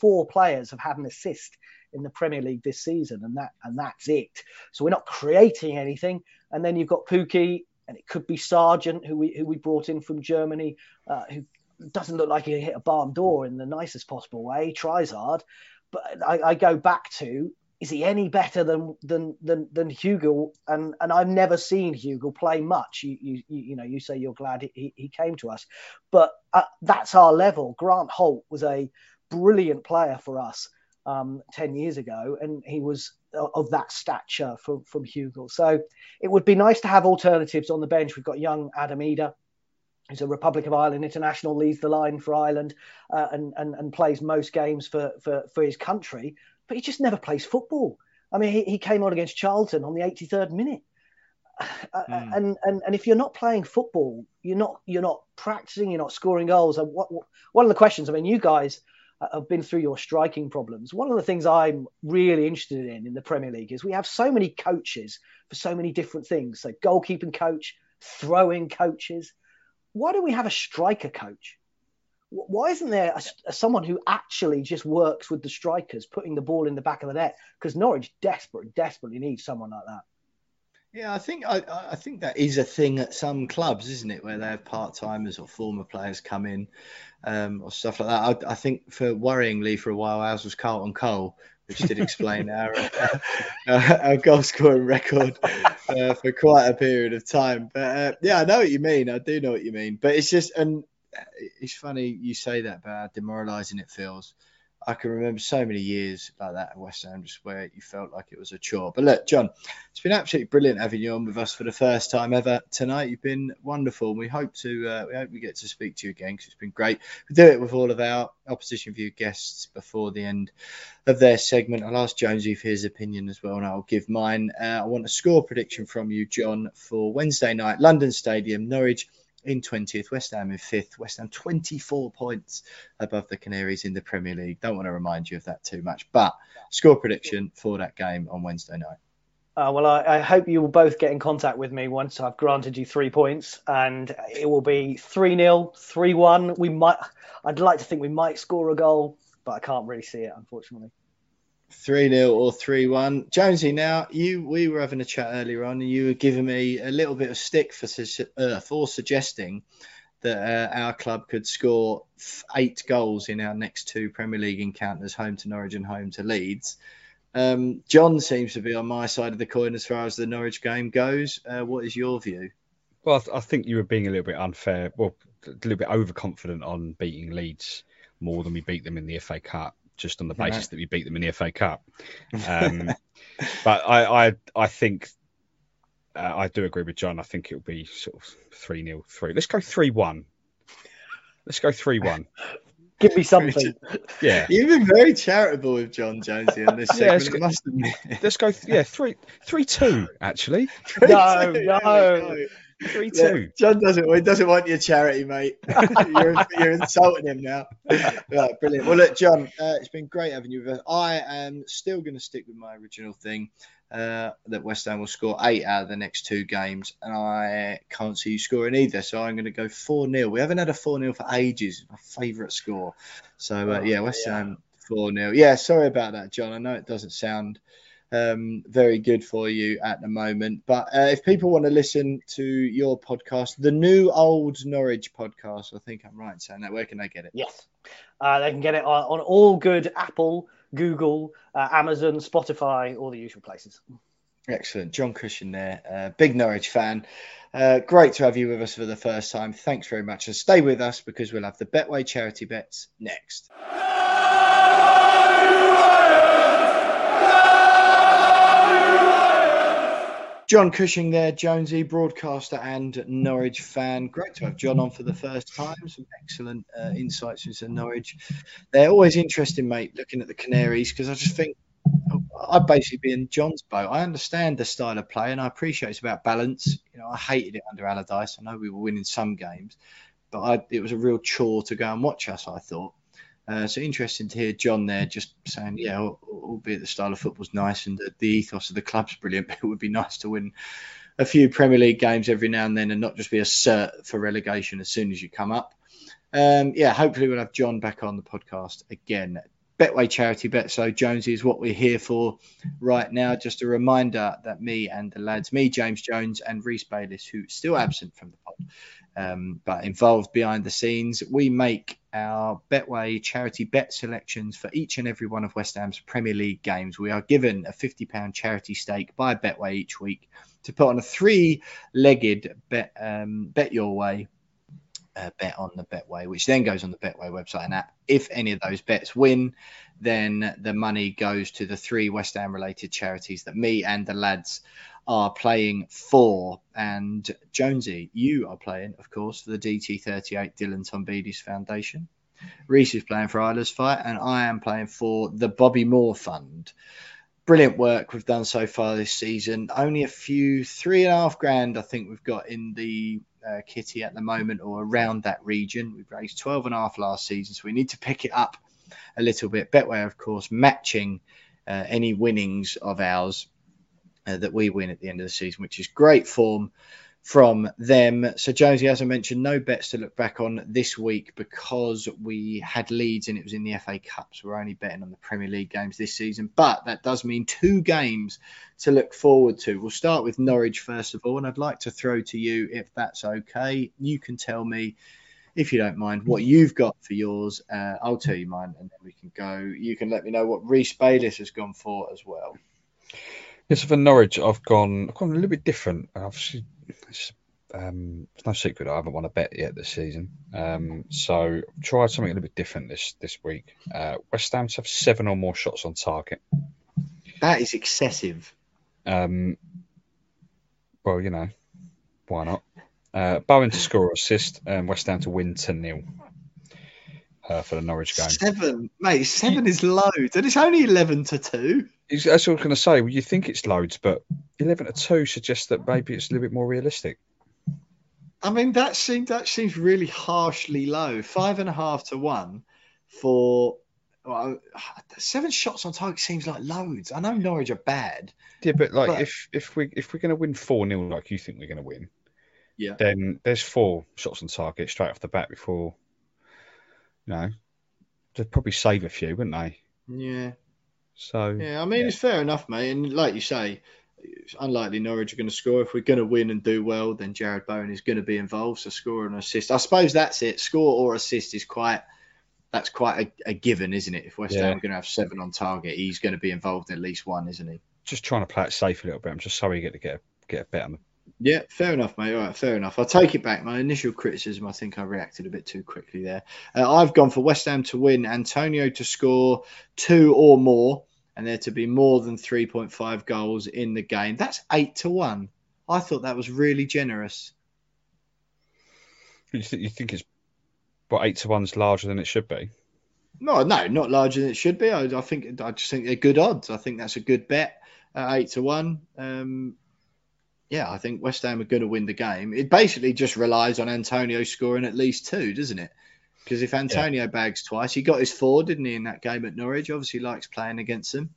four players have had an assist in the Premier League this season, and that and that's it. So we're not creating anything. And then you've got Pukki, and it could be Sargent, who we who we brought in from Germany, uh, who doesn't look like he hit a barn door in the nicest possible way. He tries hard, but I, I go back to is he any better than than than, than Hugill? And and I've never seen Hugill play much. You you you know you say you're glad he, he came to us, but uh, that's our level. Grant Holt was a brilliant player for us um, 10 years ago, and he was of that stature from, from Hugill. So it would be nice to have alternatives on the bench. We've got young Adam Idah, who's a Republic of Ireland international, leads the line for Ireland uh, and, and, and plays most games for, for, for his country, but he just never plays football. I mean, he, he came on against Charlton on the 83rd minute. Mm. And, and and if you're not playing football, you're not you're not practicing, you're not scoring goals. And what, what one of the questions, I mean, you guys Uh, have been through your striking problems. One of the things I'm really interested in in the Premier League is we have so many coaches for so many different things. So goalkeeping coach, throwing coaches. Why do we have a striker coach? Why isn't there a, a, someone who actually just works with the strikers, putting the ball in the back of the net? Because Norwich desperate, desperately needs someone like that. Yeah, I think I, I think that is a thing at some clubs, isn't it, where they have part timers or former players come in um, or stuff like that. I, I, think for worryingly for a while, ours was Carlton Cole, which did explain our, uh, our goal scoring record uh, for quite a period of time. But uh, yeah, I know what you mean. I do know what you mean. But it's just and it's funny you say that about how demoralising it feels I can remember so many years like that at West Ham, just where you felt like it was a chore. But look, John, it's been absolutely brilliant having you on with us for the first time ever tonight. You've been wonderful. And we hope to uh, we hope we get to speak to you again because it's been great. We do it with all of our opposition view guests before the end of their segment. I'll ask Jonesy for his opinion as well, and I'll give mine. Uh, I want a score prediction from you, John, for Wednesday night, London Stadium, Norwich in 20th, West Ham in 5th, West Ham 24 points above the Canaries in the Premier League. Don't want to remind you of that too much, but score prediction for that game on Wednesday night. Uh, well, I, I, hope you will both get in contact with me once I've granted you three points, and it will be 3 0, 3 1. We might, I'd like to think we might score a goal, but I can't really see it, unfortunately. 3 0 or 3 1. Jonesy, now you we were having a chat earlier on, and you were giving me a little bit of stick for, uh, for suggesting that uh, our club could score eight goals in our next two Premier League encounters, home to Norwich and home to Leeds. Um, John seems to be on my side of the coin as far as the Norwich game goes. Uh, what is your view? Well, I, th- I, think you were being a little bit unfair, well, a little bit overconfident on beating Leeds more than we beat them in the FA Cup just on the basis right. that we beat them in the FA Cup. Um, but I, I, I think uh, I do agree with John. I think it'll be sort of three 0 three. Let's go three one. Let's go three one. Give me something. Yeah, you've been very charitable with John Jonesy on this yeah, segment. Let's go, let's go. Yeah, three three two actually. no, no. Three two. John doesn't. He doesn't want your charity, mate. you're, you're insulting him now. Right, brilliant. Well, look, John, uh, it's been great having you with us. I am still going to stick with my original thing uh, that West Ham will score eight out of the next two games, and I can't see you scoring either. So I'm going to go four 0 We haven't had a four 0 for ages. My favourite score. So uh, yeah, West Ham four 0 Yeah, sorry about that, John. I know it doesn't sound um, very good for you at the moment. But uh, if people want to listen to your podcast, the new old Norwich podcast, I think I'm right in saying that. Where can they get it? Yes, uh, they can get it on, on all good Apple, Google, uh, Amazon, Spotify, all the usual places. Excellent, John Cushing there, uh, big Norwich fan. Uh, great to have you with us for the first time. Thanks very much, and stay with us because we'll have the Betway charity bets next. John Cushing there, Jonesy, broadcaster and Norwich fan. Great to have John on for the first time. Some excellent uh, insights into Norwich. They're always interesting, mate, looking at the Canaries because I just think I'd basically be in John's boat. I understand the style of play and I appreciate it's about balance. You know, I hated it under Allardyce. I know we were winning some games, but I, it was a real chore to go and watch us, I thought. Uh, so interesting to hear John there just saying, yeah, albeit the style of football's nice and the, the ethos of the club's brilliant, but it would be nice to win a few Premier League games every now and then and not just be a cert for relegation as soon as you come up. Um, yeah, hopefully we'll have John back on the podcast again. Betway charity bet. So Jonesy is what we're here for right now. Just a reminder that me and the lads, me, James Jones, and Reese Bayliss, who's still absent from the pod, um, but involved behind the scenes. We make our Betway charity bet selections for each and every one of West Ham's Premier League games. We are given a £50 charity stake by Betway each week to put on a three legged bet, um, bet your way. Uh, bet on the Betway, which then goes on the Betway website and app. If any of those bets win, then the money goes to the three West Ham related charities that me and the lads are playing for. And Jonesy, you are playing, of course, for the DT38 Dylan Tombides Foundation. Reese is playing for Isla's Fight, and I am playing for the Bobby Moore Fund. Brilliant work we've done so far this season. Only a few, three and a half grand, I think we've got in the uh, kitty at the moment or around that region. We've raised 12 and a half last season, so we need to pick it up a little bit. Betway, of course, matching uh, any winnings of ours uh, that we win at the end of the season, which is great form from them. So, Jonesy, as I mentioned, no bets to look back on this week because we had Leeds and it was in the FA Cup. So, we're only betting on the Premier League games this season. But that does mean two games to look forward to. We'll start with Norwich first of all. And I'd like to throw to you, if that's okay, you can tell me. If you don't mind, what you've got for yours, uh, I'll tell you mine, and then we can go. You can let me know what Reese Bayliss has gone for as well. Yes, for Norwich, I've gone. I've gone a little bit different. Obviously, it's, um, it's no secret I haven't won a bet yet this season. Um, so I've tried something a little bit different this this week. Uh, West Ham to have seven or more shots on target. That is excessive. Um, well, you know, why not? Uh, Bowen to score or assist, and West Ham to win 10 0 uh, for the Norwich game. Seven, mate, seven is loads, and it's only 11 to 2. That's what I was going to say. Well, you think it's loads, but 11 to 2 suggests that maybe it's a little bit more realistic. I mean, that seems that seems really harshly low. Five and a half to one for well, seven shots on target seems like loads. I know Norwich are bad. Yeah, but like but... if if we if we're going to win four 0 like you think we're going to win, yeah, then there's four shots on target straight off the bat before. You know, they'd probably save a few, wouldn't they? Yeah. So yeah, I mean yeah. it's fair enough, mate. And like you say, it's unlikely Norwich are going to score. If we're going to win and do well, then Jarrod Bowen is going to be involved. So score and assist. I suppose that's it. Score or assist is quite that's quite a, a given, isn't it? If West Ham are going to have seven on target, he's going to be involved in at least one, isn't he? Just trying to play it safe a little bit. I'm just sorry you get to get a, get a bet on the yeah, fair enough, mate. All right, fair enough. I'll take it back. My initial criticism, I think I reacted a bit too quickly there. Uh, I've gone for West Ham to win, Antonio to score two or more, and there to be more than 3.5 goals in the game. That's eight to one. I thought that was really generous. You, th- you think it's what eight to one's larger than it should be? No, no, not larger than it should be. I, I think I just think they're good odds. I think that's a good bet. Uh, eight to one. Um, yeah, I think West Ham are going to win the game. It basically just relies on Antonio scoring at least two, doesn't it? Because if Antonio yeah. bags twice, he got his four, didn't he, in that game at Norwich? Obviously, likes playing against them.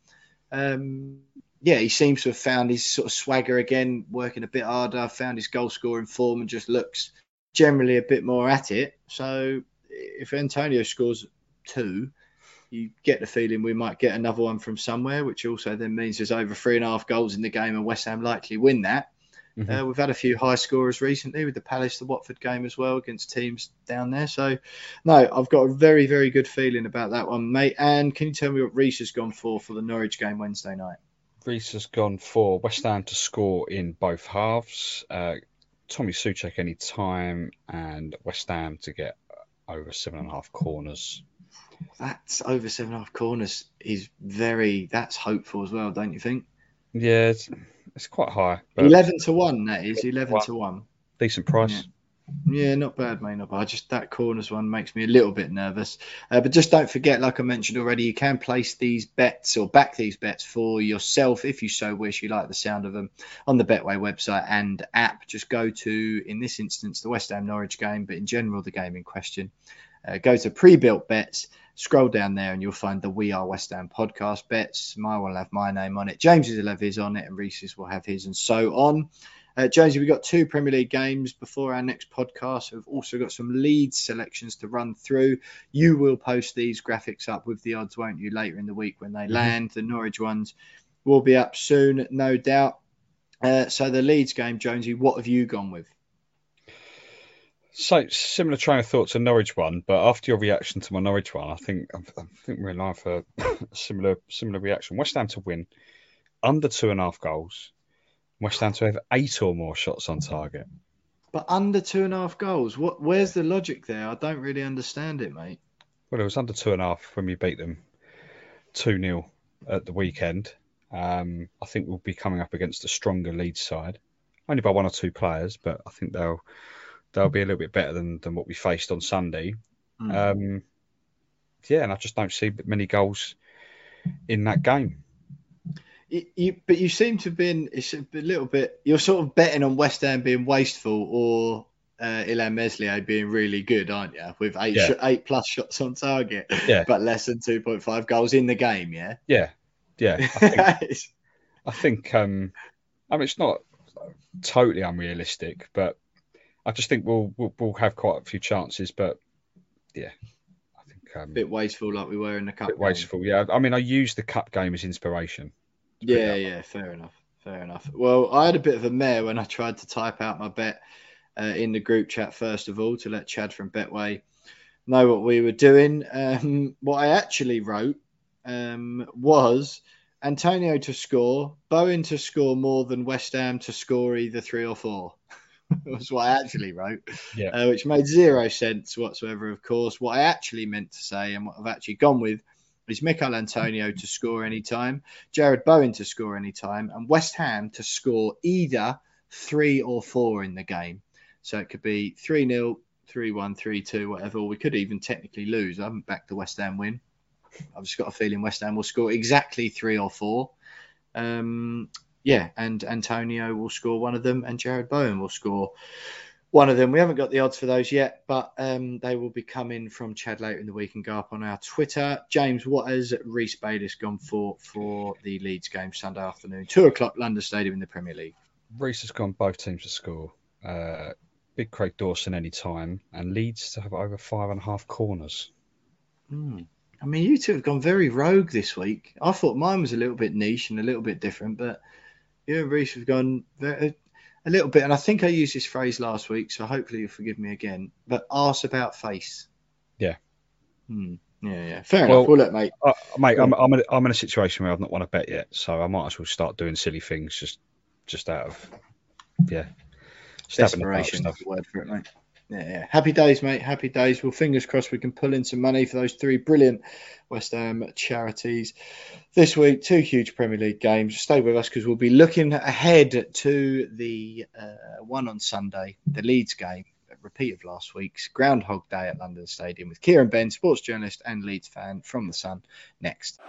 Um, yeah, he seems to have found his sort of swagger again, working a bit harder, found his goal scoring form, and just looks generally a bit more at it. So if Antonio scores two, you get the feeling we might get another one from somewhere, which also then means there's over three and a half goals in the game, and West Ham likely win that. Mm-hmm. Uh, we've had a few high scorers recently with the Palace, the Watford game as well against teams down there. So, no, I've got a very, very good feeling about that one, mate. And can you tell me what Reese has gone for for the Norwich game Wednesday night? Reese has gone for West Ham to score in both halves. Uh, Tommy Soucek any time, and West Ham to get over seven and a half corners. That's over seven and a half corners is very. That's hopeful as well, don't you think? Yeah, it's, quite high. Eleven to one. That is eleven to one. Decent price. Yeah. Yeah, not bad, mate. Not bad. Just that corners one makes me a little bit nervous. Uh, but just don't forget, like I mentioned already, you can place these bets or back these bets for yourself if you so wish. You like the sound of them on the Betway website and app. Just go to, in this instance, the West Ham Norwich game, but in general, the game in question. Uh, go to pre-built bets. Scroll down there and you'll find the We Are West Ham podcast bets. My one will have my name on it. James's will have his on it, and Reese's will have his, and so on. Uh, Jonesy, we've got two Premier League games before our next podcast. We've also got some Leeds selections to run through. You will post these graphics up with the odds, won't you, later in the week when they mm-hmm. land? The Norwich ones will be up soon, no doubt. Uh, so the Leeds game, Jonesy, what have you gone with? So similar train of thought to Norwich one, but after your reaction to my Norwich one, I think I think we're in line for a similar similar reaction. West Ham to win under two and a half goals. West Ham to have eight or more shots on target. But under two and a half goals, what? Where's the logic there? I don't really understand it, mate. Well, it was under two and a half when we beat them two 0 at the weekend. Um, I think we'll be coming up against a stronger Leeds side, only by one or two players, but I think they'll they'll be a little bit better than, than what we faced on Sunday. Mm. Um, yeah, and I just don't see many goals in that game. You, but you seem to have been it's a little bit. You're sort of betting on West Ham being wasteful or uh, Illan Meslier being really good, aren't you? With eight yeah. sh- eight plus shots on target, yeah. but less than two point five goals in the game. Yeah, yeah, yeah. I think, I think um, I mean it's not totally unrealistic, but I just think we'll we'll, we'll have quite a few chances. But yeah, I think um, a bit wasteful like we were in the cup. Wasteful, yeah. I mean, I use the cup game as inspiration. Yeah, yeah, fair enough. Fair enough. Well, I had a bit of a mare when I tried to type out my bet uh, in the group chat first of all to let Chad from Betway know what we were doing. Um, what I actually wrote um, was Antonio to score, Bowen to score more than West Ham to score either three or four. was what I actually wrote, yeah. uh, which made zero sense whatsoever, of course. What I actually meant to say and what I've actually gone with is Michail Antonio to score any time, Jarrod Bowen to score any time, and West Ham to score either three or four in the game. So it could be 3 0, 3 1, 3 2, whatever. We could even technically lose. I haven't backed the West Ham win. I've just got a feeling West Ham will score exactly three or four. Um, yeah, and Antonio will score one of them, and Jarrod Bowen will score one of them. We haven't got the odds for those yet, but um, they will be coming from Chad later in the week and go up on our Twitter. James, what has Reese Bayliss gone for for the Leeds game Sunday afternoon, two o'clock, London Stadium in the Premier League? Reese has gone both teams to score. Uh, Big Craig Dawson any time, and Leeds to have over five and a half corners. Hmm. I mean, you two have gone very rogue this week. I thought mine was a little bit niche and a little bit different, but you and Reese have gone very, a little bit, and I think I used this phrase last week, so hopefully you'll forgive me again. But arse about face. Yeah. Hmm. Yeah, yeah. Fair well, enough. Well, look, mate. Uh, mate, I'm, I'm, in, I'm in a situation where I've not won a bet yet, so I might as well start doing silly things just just out of, yeah. Desperation is the word for it, mate. Yeah. Happy days, mate. Happy days. Well, fingers crossed we can pull in some money for those three brilliant West Ham charities this week. Two huge Premier League games. Stay with us because we'll be looking ahead to the uh, one on Sunday, the Leeds game, a repeat of last week's Groundhog Day at London Stadium with Kieran Benn, sports journalist and Leeds fan from the Sun. Next.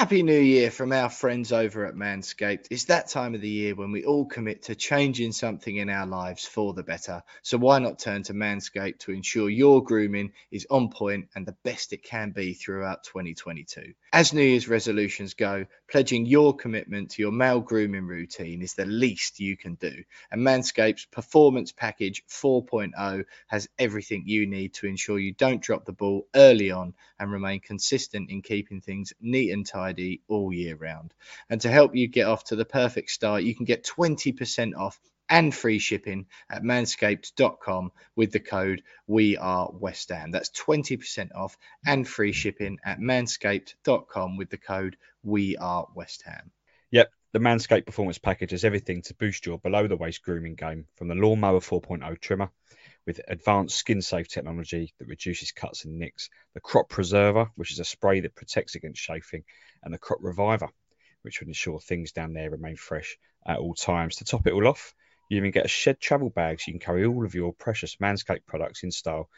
Happy New Year from our friends over at Manscaped. It's that time of the year when we all commit to changing something in our lives for the better. So why not turn to Manscaped to ensure your grooming is on point and the best it can be throughout 2022? As New Year's resolutions go, pledging your commitment to your male grooming routine is the least you can do. And Manscaped's Performance Package 4.0 has everything you need to ensure you don't drop the ball early on and remain consistent in keeping things neat and tidy all year round. And to help you get off to the perfect start, you can get 20% off and free shipping at manscaped.com with the code we are west ham that's 20% off and free shipping at manscaped.com with the code we are west ham yep the manscaped performance package has everything to boost your below the waist grooming game from the lawnmower 4.0 trimmer with advanced skin safe technology that reduces cuts and nicks, the crop preserver, which is a spray that protects against chafing, and the crop reviver, which would ensure things down there remain fresh at all times. To top it all off, you even get a shed travel bag so you can carry all of your precious Manscaped products in style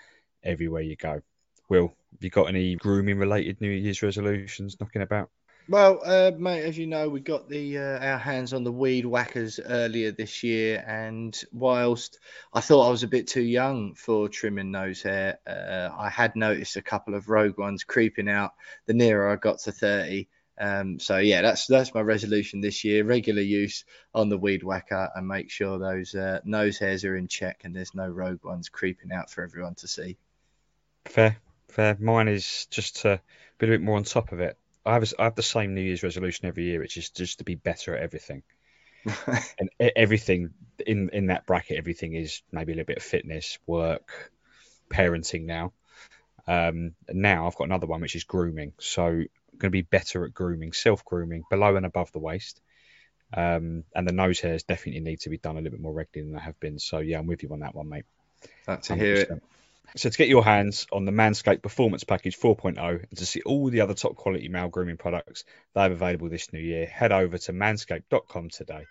everywhere you go. Will, have you got any grooming related New Year's resolutions knocking about? Well, uh, mate, as you know, we got the uh, our hands on the weed whackers earlier this year, and whilst I thought I was a bit too young for trimming nose hair, uh, I had noticed a couple of rogue ones creeping out the nearer I got to thirty. Um, so yeah, that's that's my resolution this year: regular use on the weed whacker, and make sure those uh, nose hairs are in check and there's no rogue ones creeping out for everyone to see. Fair, fair. Mine is just to be a bit more on top of it. I have I have the same New Year's resolution every year, which is just to be better at everything. and everything in in that bracket, everything is maybe a little bit of fitness, work, parenting now. Um, now I've got another one which is grooming. So I'm going to be better at grooming, self grooming, below and above the waist. Um, and the nose hairs definitely need to be done a little bit more regularly than they have been. So yeah, I'm with you on that one, mate. Glad to 100%. hear it. So to get your hands on the Manscaped Performance Package 4.0 and to see all the other top quality male grooming products they have available this new year, head over to manscaped.com today.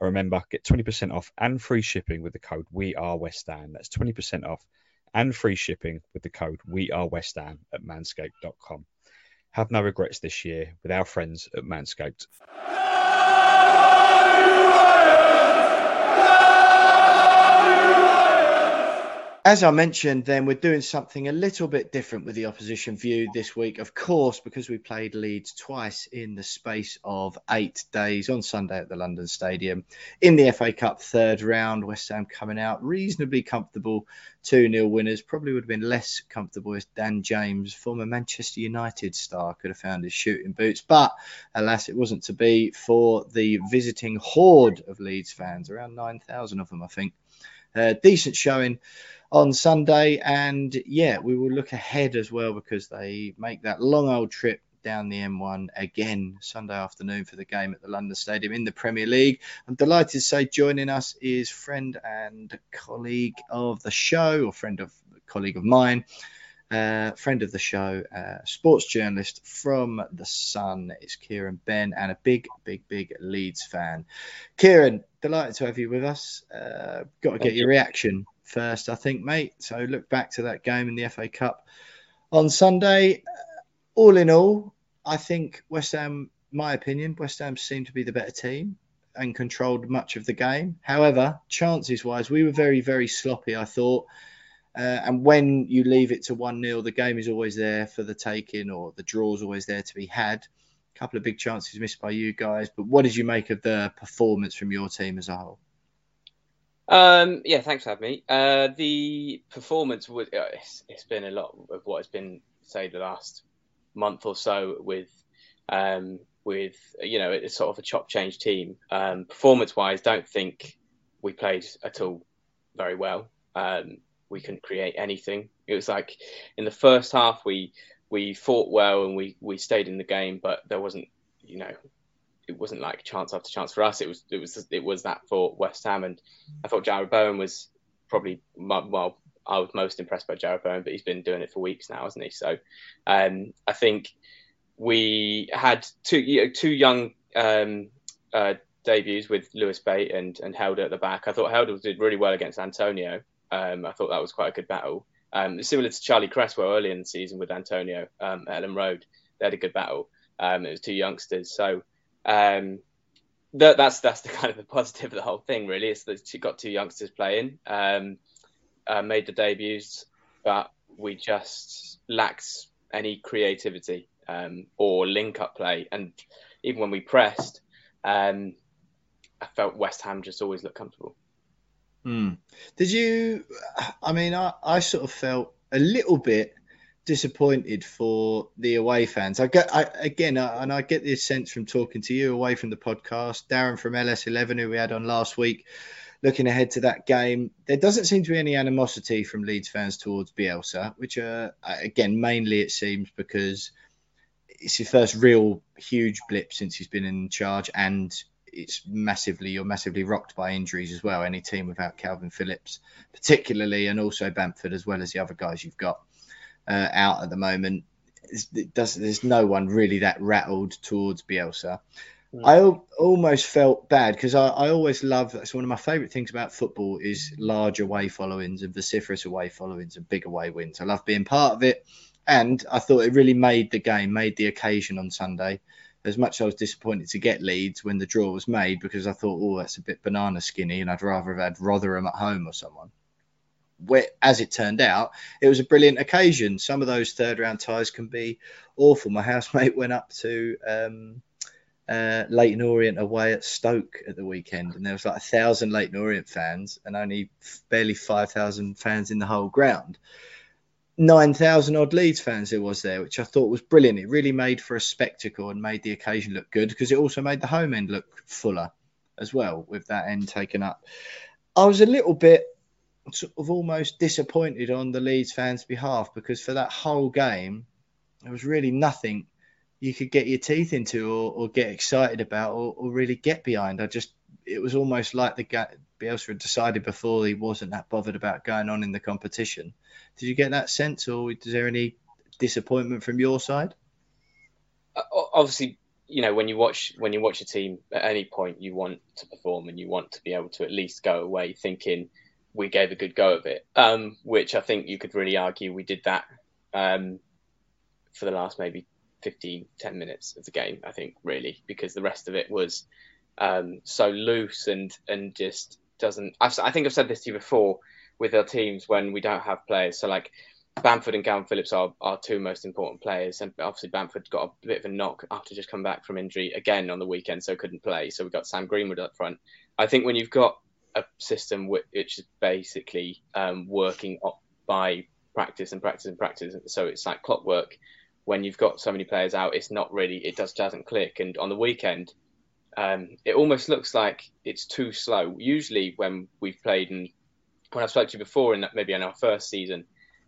And remember, get 20% off and free shipping with the code We Are West Ham. That's 20% off and free shipping with the code We Are West Ham at manscaped.com. Have no regrets this year with our friends at Manscaped. As I mentioned, then we're doing something a little bit different with the opposition view this week, of course, because we played Leeds twice in the space of eight days on Sunday at the London Stadium. In the FA Cup third round, West Ham coming out reasonably comfortable 2 0 winners. Probably would have been less comfortable as Dan James, former Manchester United star, could have found his shooting boots. But alas, it wasn't to be for the visiting horde of Leeds fans, around 9,000 of them, I think. Uh, decent showing on Sunday. And yeah, we will look ahead as well because they make that long old trip down the M1 again Sunday afternoon for the game at the London Stadium in the Premier League. I'm delighted to say joining us is friend and colleague of the show, or friend of colleague of mine. Uh, friend of the show, uh, sports journalist from The Sun is Kieran Benn and a big, big, big Leeds fan. Kieran, delighted to have you with us. Uh, got to get your reaction first, I think, mate. So look back to that game in the FA Cup on Sunday. All in all, I think West Ham, my opinion, West Ham seemed to be the better team and controlled much of the game. However, chances wise, we were very, very sloppy, I thought. Uh, and when you leave it to 1 0, the game is always there for the taking, or the draw is always there to be had. A couple of big chances missed by you guys. But what did you make of the performance from your team as a whole? Um, yeah, thanks for having me. Uh, the performance was uh, it's, it's been a lot of what has been say the last month or so with um, with you know it's sort of a chop change team. Um, performance wise, don't think we played at all very well. Um, we couldn't create anything. It was like in the first half we we fought well and we we stayed in the game, but there wasn't you know it wasn't like chance after chance for us. It was it was it was that for West Ham, and I thought Jarrod Bowen was probably well. I was most impressed by Jarrod Bowen, but he's been doing it for weeks now, hasn't he? So um, I think we had two you know, two young um, uh, debuts with Lewis Bate and and Helder at the back. I thought Helder did really well against Antonio. Um, I thought that was quite a good battle. Um, similar to Charlie Cresswell early in the season with Antonio um, at Elland Road, they had a good battle. Um, it was two youngsters, so um, that, that's that's the kind of the positive of the whole thing, really. Is that she got two youngsters playing, um, uh, made the debuts, but we just lacked any creativity um, or link-up play, and even when we pressed, um, I felt West Ham just always looked comfortable. Mm. Did you? I mean, I, I sort of felt a little bit disappointed for the away fans. I get I, again, I, and I get this sense from talking to you away from the podcast, Darren from LS11, who we had on last week. Looking ahead to that game, there doesn't seem to be any animosity from Leeds fans towards Bielsa, which, uh, again, mainly it seems because it's his first real huge blip since he's been in charge, and it's massively you're massively rocked by injuries as well. Any team without Kalvin Phillips, particularly, and also Bamford as well as the other guys you've got uh, out at the moment. Does, there's no one really that rattled towards Bielsa. Mm. I almost felt bad because I, I, always love that's one of my favourite things about football is large away followings and vociferous away followings and big away wins. I love being part of it, and I thought it really made the game, made the occasion on Sunday as much as I was disappointed to get Leeds when the draw was made because I thought, oh, that's a bit banana skinny, and I'd rather have had Rotherham at home or someone. Where, as it turned out, it was a brilliant occasion. Some of those third round ties can be awful. My housemate went up to um, uh, Leyton Orient away at Stoke at the weekend, and there was like a thousand Leyton Orient fans and only barely five thousand fans in the whole ground. 9,000 odd Leeds fans there was there, which I thought was brilliant. It really made for a spectacle and made the occasion look good because it also made the home end look fuller as well with that end taken up. I was a little bit sort of almost disappointed on the Leeds fans' behalf because for that whole game, there was really nothing you could get your teeth into or, or get excited about or, or, really get behind. I just, it was almost like the Bielsa had decided before he wasn't that bothered about going on in the competition. Did you get that sense, or is there any disappointment from your side? Uh, obviously, you know when you watch when you watch a team at any point, you want to perform and you want to be able to at least go away thinking we gave a good go of it. Um, which I think you could really argue we did that um, for the last maybe 15, 10 minutes of the game. I think really because the rest of it was um, so loose and and just doesn't. I've, i think I've said this to you before with our teams when we don't have players. So like Bamford and Kalvin Phillips are our two most important players, and obviously Bamford got a bit of a knock after just coming back from injury again on the weekend, so couldn't play. So we got Sam Greenwood up front. I think when you've got a system which is basically um, working by practice and practice and practice, so it's like clockwork. When you've got so many players out, it's not really it just doesn't click. And on the weekend, um, it almost looks like it's too slow. Usually, when we've played and when I've spoke to you before, in maybe in our first season,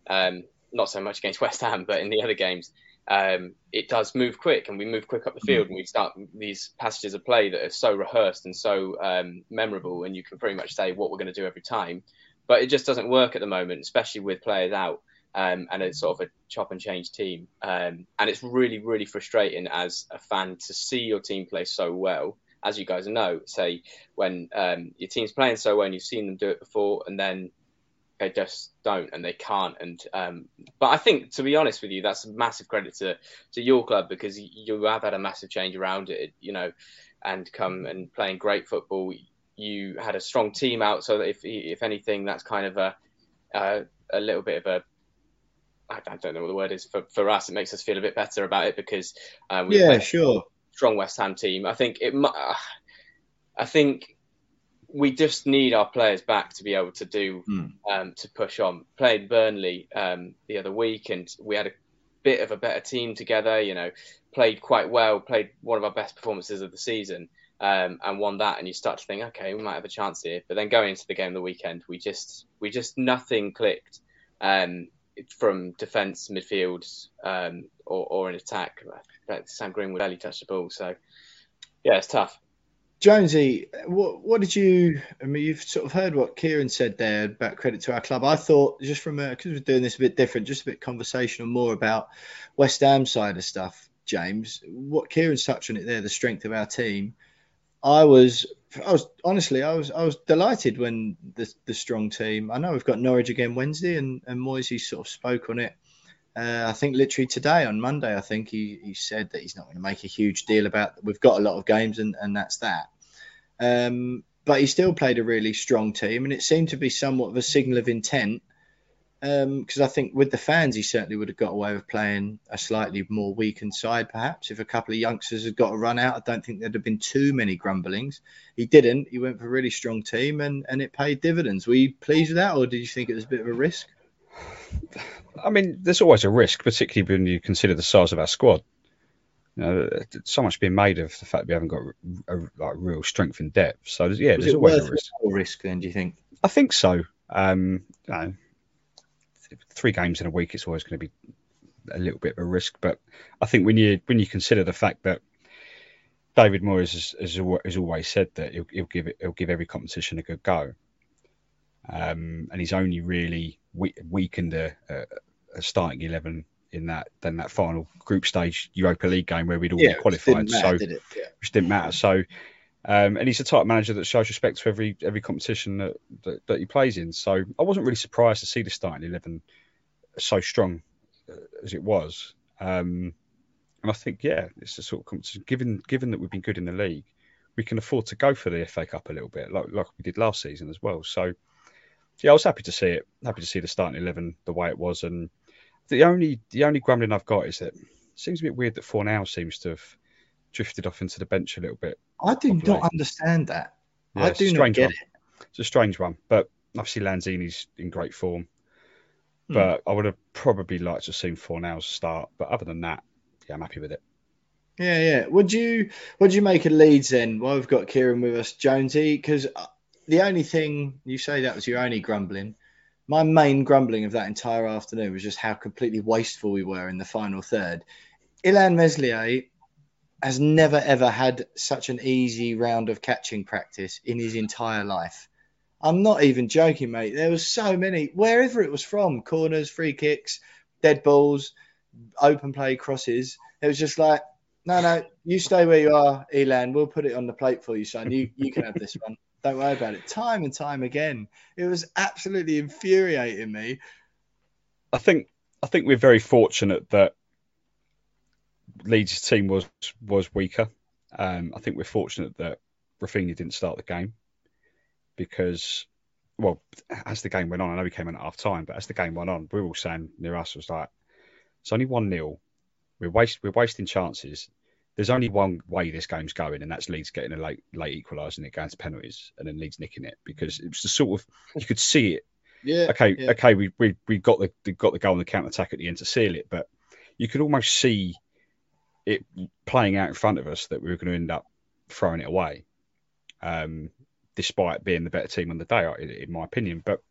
um, not so much against West Ham, but in the other games, um, it does move quick, and we move quick up the field, and we start these passages of play that are so rehearsed and so um, memorable, and you can pretty much say what we're going to do every time. But it just doesn't work at the moment, especially with players out. Um, and it's sort of a chop and change team. Um, and it's really, really frustrating as a fan to see your team play so well as you guys know, say when um, your team's playing so well and you've seen them do it before, and then they just don't and they can't. And um, but I think, to be honest with you, that's a massive credit to to your club because you have had a massive change around it, you know, and come and playing great football. You had a strong team out, so that if if anything, that's kind of a uh, a little bit of a I don't know what the word is for, for us. It makes us feel a bit better about it because uh, we yeah, sure strong West Ham team. I think it. I think we just need our players back to be able to do mm. um, to push on. Played Burnley um, the other week, and we had a bit of a better team together. You know, played quite well. Played one of our best performances of the season. Um, and won that, and you start to think, okay, we might have a chance here. But then going into the game the weekend, we just we just nothing clicked um, from defence, midfield, um, or, or an attack. Sam Greenwood barely touched the ball, so yeah, it's tough. Jonesy, what what did you? I mean, you've sort of heard what Kieran said there about credit to our club. I thought just from because we're doing this a bit different, just a bit conversational, more about West Ham side of stuff. James, what Kieran's touched on it there, the strength of our team. I was, I was honestly, I was, I was delighted when the the strong team. I know we've got Norwich again Wednesday, and and Moisey sort of spoke on it Uh, I think literally today on Monday, I think he, he said that he's not going to make a huge deal about. We've got a lot of games and, and that's that. Um, but he still played a really strong team, and it seemed to be somewhat of a signal of intent. Because um, I think with the fans, he certainly would have got away with playing a slightly more weakened side, perhaps. If a couple of youngsters had got a run out, I don't think there'd have been too many grumblings. He didn't. He went for a really strong team, and, and it paid dividends. Were you pleased with that, or did you think it was a bit of a risk? I mean, there's always a risk, particularly when you consider the size of our squad. You know, so much being made of the fact we haven't got a, like real strength and depth. So yeah, Was there's always a risk. risk. Then, do you think? I think so. Um, you know, three games in a week, it's always going to be a little bit of a risk. But I think when you when you consider the fact that David Moyes has, has, has always said that he'll, he'll, give it, he'll give every competition a good go, um, and he's only really weakened a, a, starting eleven in that then that final group stage Europa League game where we'd all yeah, qualified. Matter, so did yeah. which didn't matter. So um, and he's a type manager that shows respect to every every competition that, that, that, he plays in. So I wasn't really surprised to see the starting eleven so strong uh, as it was. Um, and I think yeah, it's a sort of competition. Given given that we've been good in the league, we can afford to go for the FA Cup a little bit, like like we did last season as well. So yeah, I was happy to see it. Happy to see the starting eleven the way it was. And the only the only grumbling I've got is that it seems a bit weird that Fornals seems to have drifted off into the bench a little bit. I do not understand that. Yeah, I do not get one. it. It's a strange one, but obviously Lanzini's in great form. Hmm. But I would have probably liked to have seen Fornals start. But other than that, yeah, I'm happy with it. Yeah, yeah. Would you would you make a Leeds then? While we've got Kieran with us, Jonesy, because uh, the only thing you say that was your only grumbling. My main grumbling of that entire afternoon was just how completely wasteful we were in the final third. Illan Meslier has never ever had such an easy round of catching practice in his entire life. I'm not even joking, mate. There was so many, wherever it was from, corners, free kicks, dead balls, open play crosses. It was just like, no, no, you stay where you are, Illan. We'll put it on the plate for you, son. You you can have this one. Don't worry about it. Time and time again, it was absolutely infuriating me. I think I think we're very fortunate that Leeds' team was was weaker. Um, I think we're fortunate that Raphinha didn't start the game because, well, as the game went on, I know he came in at half time, but as the game went on, we were all saying near us was like, it's only one 0 We're waste we're wasting chances. There's only one way this game's going, and that's Leeds getting a late late equaliser and it going to penalties, and then Leeds nicking it because it was the sort of you could see it. Yeah. Okay. Yeah. Okay. We, we we got the got the goal on the counter attack at the end to seal it, but you could almost see it playing out in front of us that we were going to end up throwing it away, um, despite being the better team on the day, in my opinion. But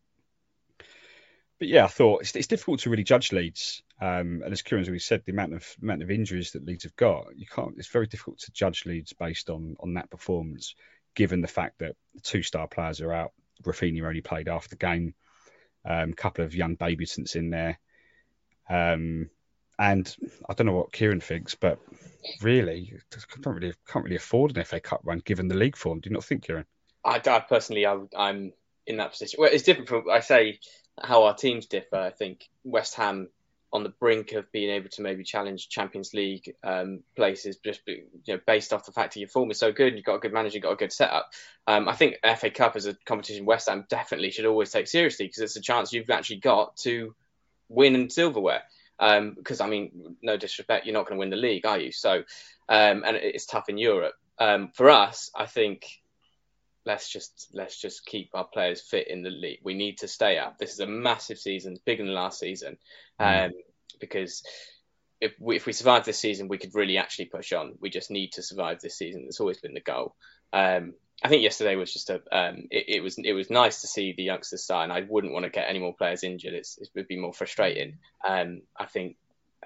but yeah, I thought it's, it's difficult to really judge Leeds. Um, and as Kieran's already said, the amount of amount of injuries that Leeds have got, you can't. It's very difficult to judge Leeds based on on that performance, given the fact that the two star players are out. Raphinha only played after the game. A um, couple of young debutants in there. Um, and I don't know what Kieran thinks, but really, I can't really can't really afford an FA Cup run given the league form. Do you not think, Kieran? I, I personally, I, am in that position. Well, it's different from I say how our teams differ. I think West Ham on the brink of being able to maybe challenge Champions League um, places, just you know, based off the fact that your form is so good and you've got a good manager, you've got a good setup. Um, I think FA Cup as a competition, West Ham definitely should always take seriously because it's a chance you've actually got to win in silverware. Um, because I mean, no disrespect, you're not going to win the league, are you? So, um, and it's tough in Europe. Um, for us, I think let's just let's just keep our players fit in the league. We need to stay up. This is a massive season, bigger than last season, mm. Because if we, if we survive this season, we could really actually push on. We just need to survive this season. It's always been the goal. Um, I think yesterday was just a um, it, it, was it was nice to see the youngsters start, and I wouldn't want to get any more players injured. It's, it would be more frustrating. Um, I think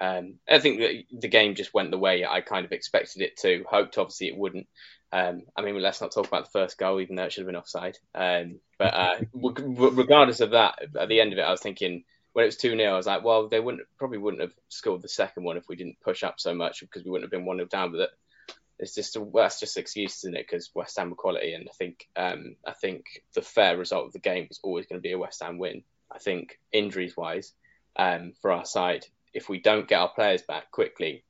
um, I think the game just went the way I kind of expected it to. Hoped obviously it wouldn't. Um, I mean, let's not talk about the first goal, even though it should have been offside. Um, but uh, regardless of that, at the end of it, I was thinking when it was 2 0, I was like, well, they wouldn't probably wouldn't have scored the second one if we didn't push up so much because we wouldn't have been 1 0 down it it's just a, well, that's just excuses, isn't it because West Ham were quality, and I think um, I think the fair result of the game was always going to be a West Ham win. I think injuries wise, um, for our side, if we don't get our players back quickly,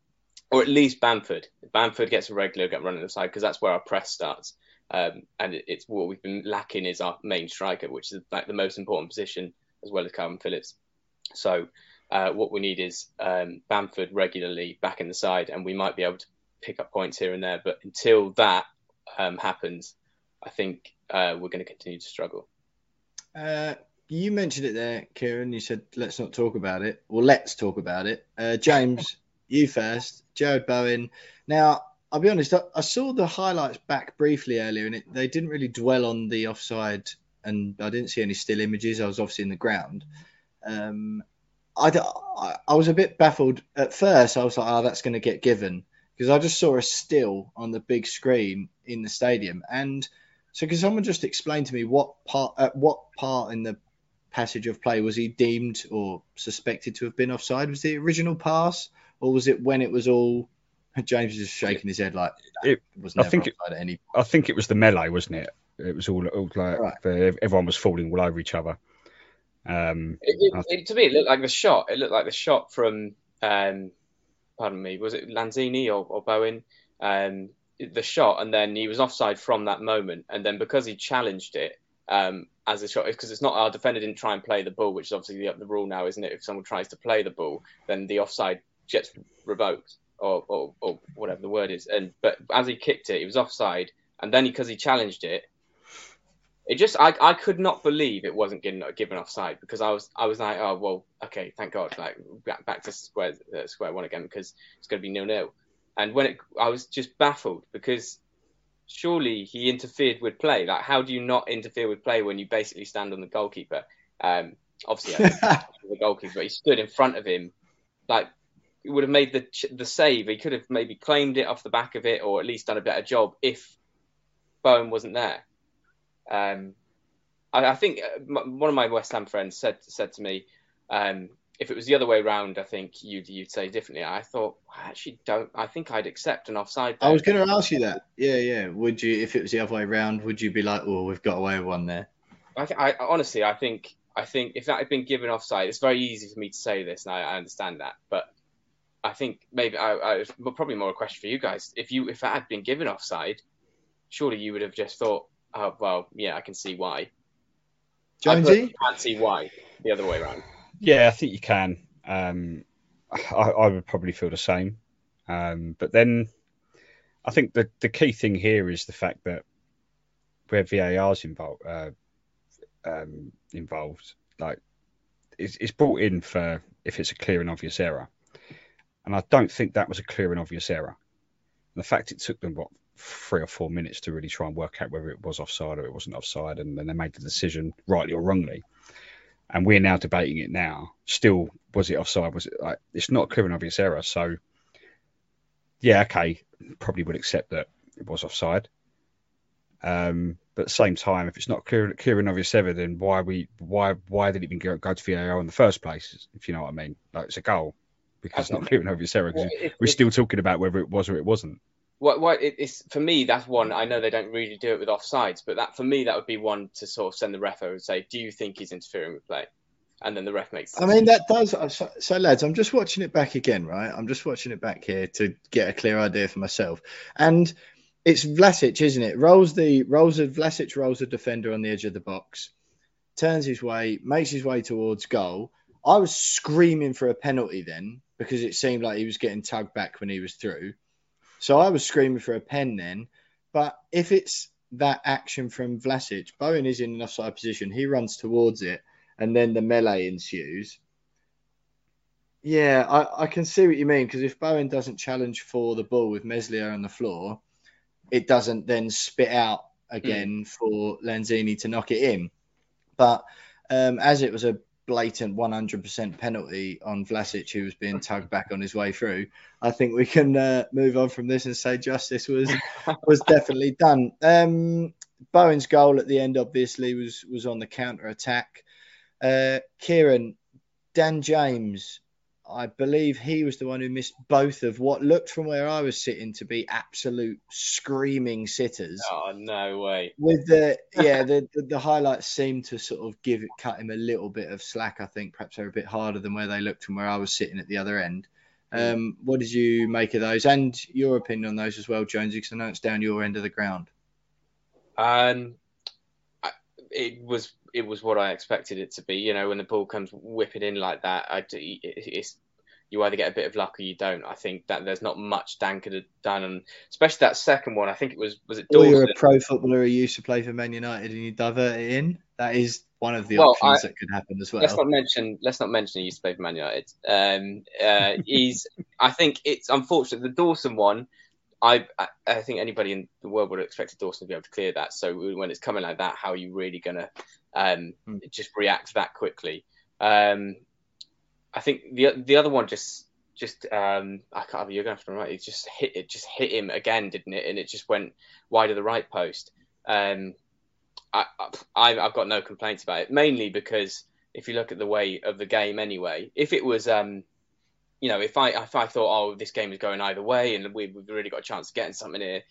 or at least Bamford. Bamford gets a regular get running the side because that's where our press starts. Um, and it, it's what we've been lacking is our main striker, which is like the most important position as well as Kalvin Phillips. So uh, what we need is um, Bamford regularly back in the side, and we might be able to pick up points here and there. But until that um, happens, I think uh, we're going to continue to struggle. Uh, you mentioned it there, Kieran. You said let's not talk about it. Well, let's talk about it. Uh, James, you first. Jarrod Bowen. Now, I'll be honest. I, saw the highlights back briefly earlier, and it, they didn't really dwell on the offside, and I didn't see any still images. I was obviously in the ground. Um, I, I, I was a bit baffled at first. I was like, "Oh, that's going to get given," because I just saw a still on the big screen in the stadium, and so can someone just explain to me what part at what part in the passage of play was he deemed or suspected to have been offside? Was the original pass, or was it when it was all? James is shaking his head like it was. I think it, any. I think it was the melee, wasn't it? It was all, all like right. everyone was falling all over each other. Um, it, it, it, to me, it looked like the shot. It looked like the shot from, um, pardon me, was it Lanzini or, or Bowen? Um, the shot, and then he was offside from that moment. And then because he challenged it um, as a shot, because it's not our defender didn't try and play the ball, which is obviously the, the, rule now, isn't it? If someone tries to play the ball, then the offside gets revoked or, or, or whatever the word is. And but as he kicked it, he was offside, and then because he, he challenged it, it just I, I could not believe it wasn't given given offside because I was I was like oh well okay thank God like back, back to square uh, square one again because it's going to be nil nil and when it I was just baffled because surely he interfered with play. Like how do you not interfere with play when you basically stand on the goalkeeper? Um obviously the goalkeeper but he stood in front of him. Like he would have made the the save. He could have maybe claimed it off the back of it or at least done a better job if Bowen wasn't there um, I, I, think uh, one of my West Ham friends said said to me, um, if it was the other way around, I think you'd you'd say differently. I thought I actually don't. I think I'd accept an offside. There. I was going to ask you that. Yeah, yeah. Would you, if it was the other way around, would you be like, oh, we've got away with one there? I, th- I honestly, I think I think if that had been given offside, it's very easy for me to say this, and I, I understand that, but I think maybe I, I probably more a question for you guys. If you if that had been given offside, surely you would have just thought, Oh, well, yeah, I can see why. Jonesy? I can't see why the other way around. Yeah, I think you can. Um, I, I, would probably feel the same. Um, but then I think the, the key thing here is the fact that where VAR's involved, uh, um, involved, like it's, it's brought in for if it's a clear and obvious error. And I don't think that was a clear and obvious error. And the fact it took them what three or four minutes to really try and work out whether it was offside or it wasn't offside, and then they made the decision rightly or wrongly. And we're now debating it now. Still, was it offside? Was it like it's not clear and obvious error? So, yeah, okay, probably would accept that it was offside. Um, but at the same time, if it's not clear, clear and obvious error, then why we why why did it even go, go to VAR in the first place? If you know what I mean, like it's a goal because it's not clear and obvious error. Because well, we're still talking about whether it was or it wasn't what what it, it's for me that's one I know they don't really do it with offsides, but that for me that would be one to sort of send the ref over and say, do you think he's interfering with play? And then the ref makes. I mean that does uh, so, so, lads. I'm just watching it back again, right? I'm just watching it back here to get a clear idea for myself, and it's Vlasic, isn't it? Rolls the rolls of Vlasic rolls the defender on the edge of the box, turns his way, makes his way towards goal. I was screaming for a penalty then because it seemed like he was getting tugged back when he was through. So I was screaming for a pen then. But if it's that action from Vlasic, Bowen is in an offside position. He runs towards it, and then the melee ensues. Yeah, I, I can see what you mean because if Bowen doesn't challenge for the ball with Meslier on the floor, it doesn't then spit out again mm. for Lanzini to knock it in. But um, as it was a blatant 100% penalty on Vlasic, who was being tugged back on his way through, I think we can uh, move on from this and say justice was was definitely done. Um, Bowen's goal at the end, obviously, was was on the counter attack. Uh, Kieran, Dan James, I believe he was the one who missed both of what looked from where I was sitting to be absolute screaming sitters. Oh no way! With the yeah, the, the, the highlights seemed to sort of give it cut him a little bit of slack. I think perhaps they're a bit harder than where they looked from where I was sitting at the other end. Mm. Um, what did you make of those, and your opinion on those as well, Jonesy? Because I know it's down your end of the ground. Um, it was it was what I expected it to be. You know, when the ball comes whipping in like that, I, it's you either get a bit of luck or you don't. I think that there's not much Dan could have done, and especially that second one. I think it was was it. Dawson? you're a pro footballer who used to play for Man United, and you divert it in. That is one of the well, options I, that could happen as well. Let's not mention. Let's not mention he used to play for Man United. Um, uh, he's. I think it's unfortunate. The Dawson one I, I think anybody in the world would have expected Dawson to be able to clear that. So when it's coming like that, how are you really gonna um, mm. just react that quickly? Um, I think the the other one just just um, I can't. You're gonna have to right. It just hit it just hit him again, didn't it? And it just went wide of the right post. Um, I, I I've got no complaints about it, mainly because if you look at the way of the game anyway, if it was um, you know, if I if I thought, oh, this game is going either way, and we, have really got a chance of getting something here,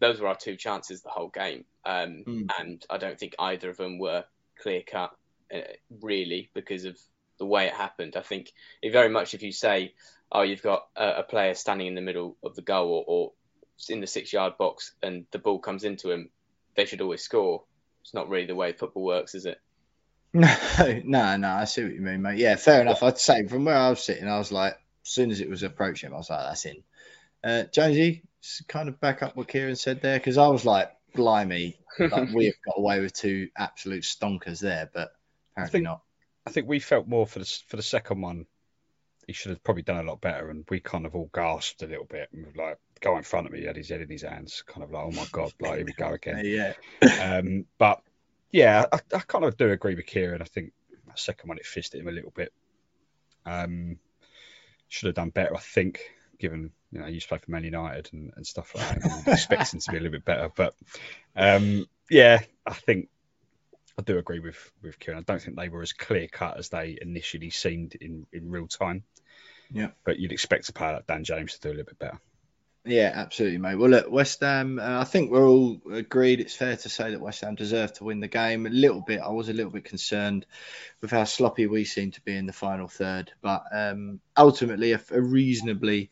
those were our two chances the whole game, um, mm. and I don't think either of them were clear cut, uh, really, because of the way it happened. I think it very much if you say, oh, you've got a, a player standing in the middle of the goal or, or in the six yard box, and the ball comes into him, they should always score. It's not really the way football works, is it? No, no, no. I see what you mean, mate. Yeah, fair enough. I'd say from where I was sitting, I was like, as soon as it was approaching, I was like, that's in. Uh, Jonesy, kind of back up what Kieran said there, because I was like, blimey, like we have got away with two absolute stonkers there, but apparently I think, not. I think we felt more for the for the second one. He should have probably done a lot better, and we kind of all gasped a little bit. And like, go in front of me, he had his head in his hands, kind of like, oh my god, like here we go again. yeah. um, but yeah, I, I, kind of do agree with Kieran. I think the second one it fisted him a little bit. Um, should have done better, I think, given you know you used to play for Man United and, and stuff like that. I'm expecting to be a little bit better, but um, yeah, I think I do agree with with Kieran. I don't think they were as clear cut as they initially seemed in in real time. Yeah, but you'd expect a player like Dan James to do a little bit better. Yeah, absolutely, mate. Well, look, West Ham. Uh, I think we're all agreed. It's fair to say that West Ham deserved to win the game. A little bit. I was a little bit concerned with how sloppy we seemed to be in the final third, but um, ultimately a, a, reasonably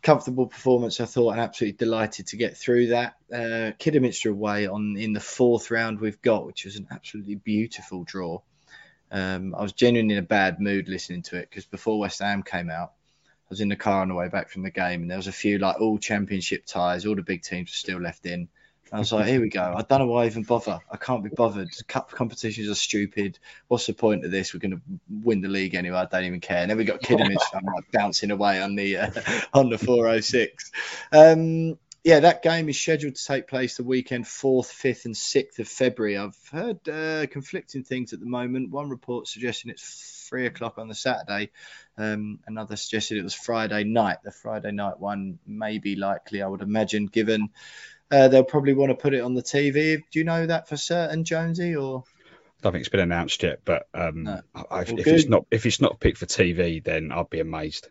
comfortable performance. I thought, and absolutely delighted to get through that. Uh, Kidderminster away on in the fourth round we've got, which was an absolutely beautiful draw. Um, I was genuinely in a bad mood listening to it because before West Ham came out was in the car on the way back from the game, and there was a few like all championship ties, all the big teams were still left in. I was like, here we go. I don't know why I even bother. I can't be bothered. Cup competitions are stupid. What's the point of this? We're going to win the league anyway. I don't even care. And then we got Kidderminster. I'm like bouncing away on the uh, on the 406. Um, yeah, that game is scheduled to take place the weekend 4th, 5th, and 6th of February. I've heard uh, conflicting things at the moment. One report suggesting it's three o'clock on the Saturday. Um, another suggested it was Friday night. The Friday night one may be likely, I would imagine, given uh, they'll probably want to put it on the TV. Do you know that for certain, Jonesy, or? I don't think it's been announced yet, but um, no. I, if, it's not if it's not picked for TV, then I'd be amazed.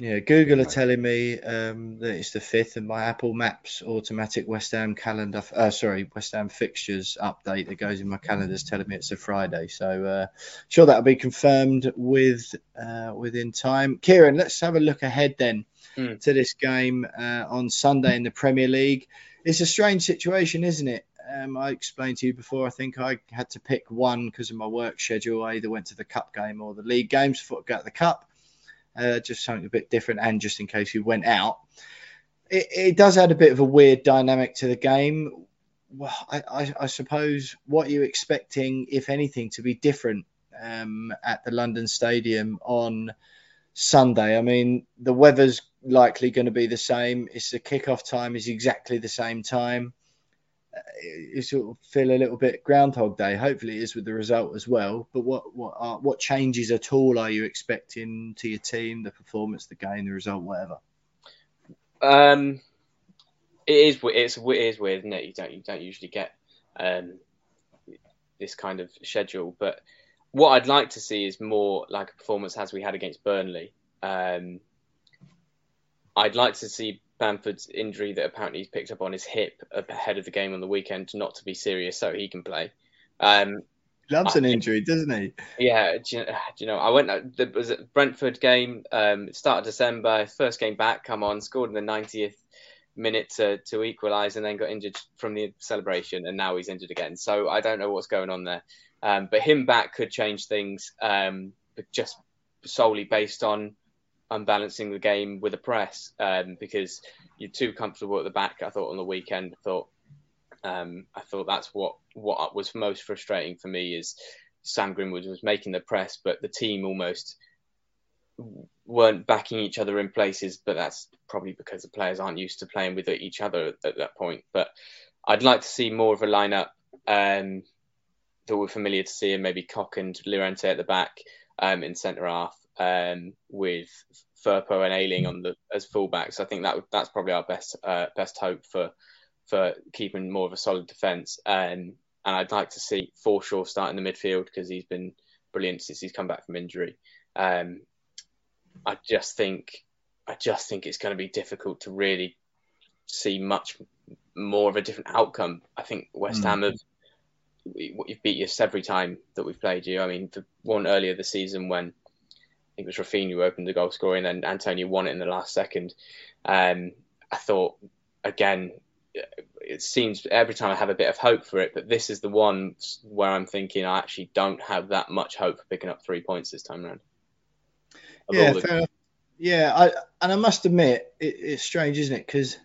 Yeah, Google are telling me um, that it's the fifth, and my Apple Maps automatic West Ham calendar, uh, sorry, West Ham fixtures update that goes in my calendar is telling me it's a Friday. So, uh, sure that'll be confirmed with uh, within time. Kieran, let's have a look ahead then mm. to this game uh, on Sunday in the Premier League. It's a strange situation, isn't it? Um, I explained to you before. I think I had to pick one because of my work schedule. I either went to the cup game or the league games I got the cup uh, just something a bit different, and just in case you went out. It, it does add a bit of a weird dynamic to the game. Well, I, I, I suppose what you're expecting, if anything, to be different um, at the London Stadium on Sunday. I mean, the weather's likely going to be the same. It's the kickoff time is exactly the same time you sort of feel a little bit Groundhog Day. Hopefully, it is with the result as well. But what what are, what changes at all are you expecting to your team, the performance, the game, the result, whatever? Um, it is it's it is weird, isn't it? You don't you don't usually get um this kind of schedule, but what I'd like to see is more like a performance as we had against Burnley. Um, I'd like to see Bamford's injury that apparently he's picked up on his hip ahead of the game on the weekend not to be serious, so he can play. Um, Loves an injury, doesn't he? Yeah, do you, do you know, I went. There was a Brentford game, um, start of December, first game back. Come on, scored in the 90th minute to to equalise, and then got injured from the celebration, and now he's injured again. So I don't know what's going on there. Um, but him back could change things, um, just solely based on unbalancing the game with the press, um, because you're too comfortable at the back. I thought on the weekend, I thought um, I thought that's what what was most frustrating for me is Sam Greenwood was making the press, but the team almost weren't backing each other in places. But that's probably because the players aren't used to playing with each other at, that point. But I'd like to see more of a lineup um, that we're familiar to see, and maybe Koch and Llorente at the back um, in centre half um, with Firpo and Ayling on the as fullbacks. I think that that's probably our best uh, best hope for for keeping more of a solid defence. Um, and I'd like to see Forshaw start in the midfield because he's been brilliant since he's come back from injury. Um, I just think I just think it's going to be difficult to really see much more of a different outcome. I think West mm. Ham have you've beat us every time that we've played you. I mean, the one earlier this season when think it was Raphinha who opened the goal scoring and then Antonio won it in the last second. Um, I thought again it seems every time I have a bit of hope for it, but this is the one where I'm thinking I actually don't have that much hope for picking up three points this time around. Yeah, enough. Yeah, I, and I must admit it, it's strange, isn't it? Because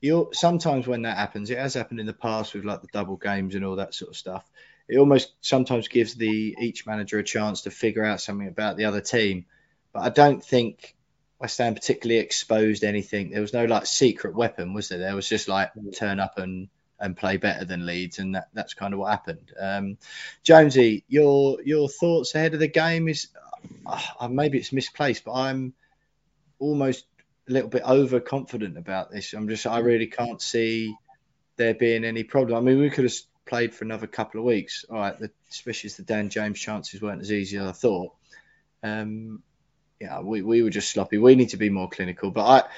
you sometimes when that happens, it has happened in the past with like the double games and all that sort of stuff. It almost sometimes gives the each manager a chance to figure out something about the other team. But I don't think West Ham particularly exposed anything. There was no like secret weapon, was there? There was just like turn up and and play better than Leeds, and that, that's kind of what happened. Um, Jonesy, your your thoughts ahead of the game is uh, maybe it's misplaced, but I'm almost a little bit overconfident about this. I'm just I really can't see there being any problem. I mean, we could have played for another couple of weeks. All right, the, especially as the Dan James chances weren't as easy as I thought. Um, yeah, we, we were just sloppy. We need to be more clinical. But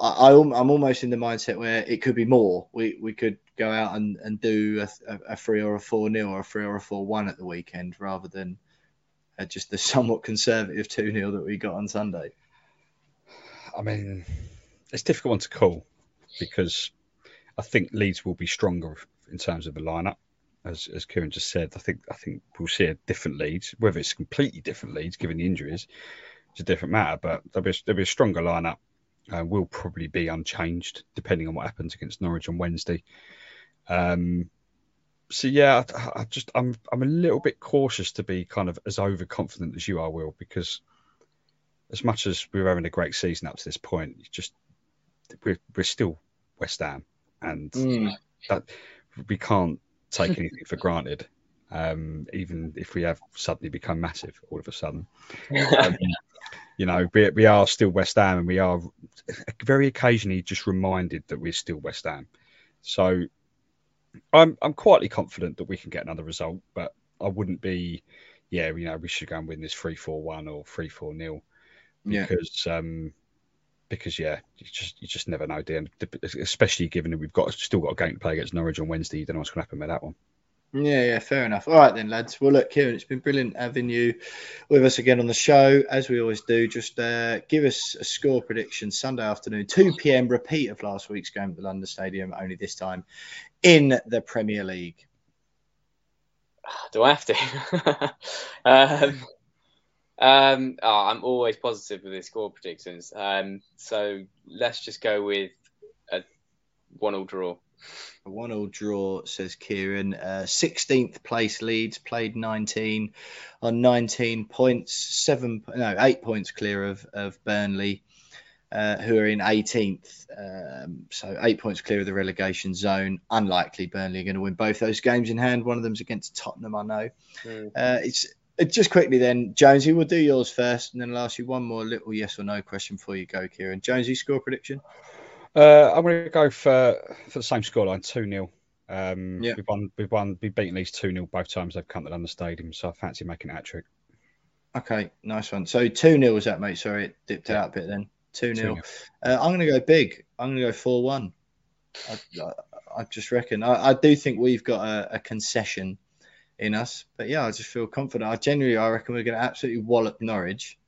I, I, I'm almost in the mindset where it could be more. We we could go out and, and do a, a three or a four nil or a three or a four one at the weekend rather than uh, just the somewhat conservative two 0 that we got on Sunday. I mean, it's difficult one to call because I think Leeds will be stronger in terms of the lineup as as Kieran just said, I think I think we'll see a different Leeds. Whether it's completely different Leeds, given the injuries, it's a different matter. But there'll be a, there'll be a stronger lineup. Uh, will probably be unchanged depending on what happens against Norwich on Wednesday. Um, so yeah, I, I, just I'm I'm a little bit cautious to be kind of as overconfident as you are, Will, because as much as we're having a great season up to this point, just we're we're still West Ham, and mm. that we can't take anything for granted, um, even if we have suddenly become massive all of a sudden. Um, you know, we, we are still West Ham, and we are very occasionally just reminded that we're still West Ham. So I'm I'm quietly confident that we can get another result, but I wouldn't be, yeah, you know, we should go and win this three four one or three four nil because yeah. um because yeah, you just you just never know, Dan. Especially given that we've got still got a game to play against Norwich on Wednesday, you don't know what's going to happen with that one. Yeah, yeah, fair enough. All right then, lads. Well, look, Kieran, it's been brilliant having you with us again on the show, as we always do. Just uh, give us a score prediction Sunday afternoon, 2 p.m. Repeat of last week's game at the London Stadium, only this time in the Premier League. Do I have to? um, um, oh, I'm always positive with the score predictions. Um, so let's just go with a one-all draw. A one-all draw, says Kieran. Uh, 16th place Leeds played 19 on 19 points, seven no eight points clear of of Burnley, uh, who are in 18th. Um, so eight points clear of the relegation zone. Unlikely Burnley are going to win both those games in hand. One of them's against Tottenham, I know. Mm. Uh, it's just quickly then, Jonesy, we'll do yours first, and then I'll ask you one more little yes or no question before you go, Kieran. Jonesy, score prediction? Uh, I'm going to go for for the same scoreline, two 0 um, yeah. We've won, we've won, we've beaten these two 0 both times they've come to London Stadium, so I fancy making a hat trick. Okay, nice one. So 2 0 was that, mate? Sorry, it dipped yeah. out a bit then. 2 0. Uh, I'm going to go big. I'm going to go 4 1. I, I, I, just reckon. I, I, do think we've got a, a, concession in us. But yeah, I just feel confident. I genuinely, I reckon we're going to absolutely wallop Norwich.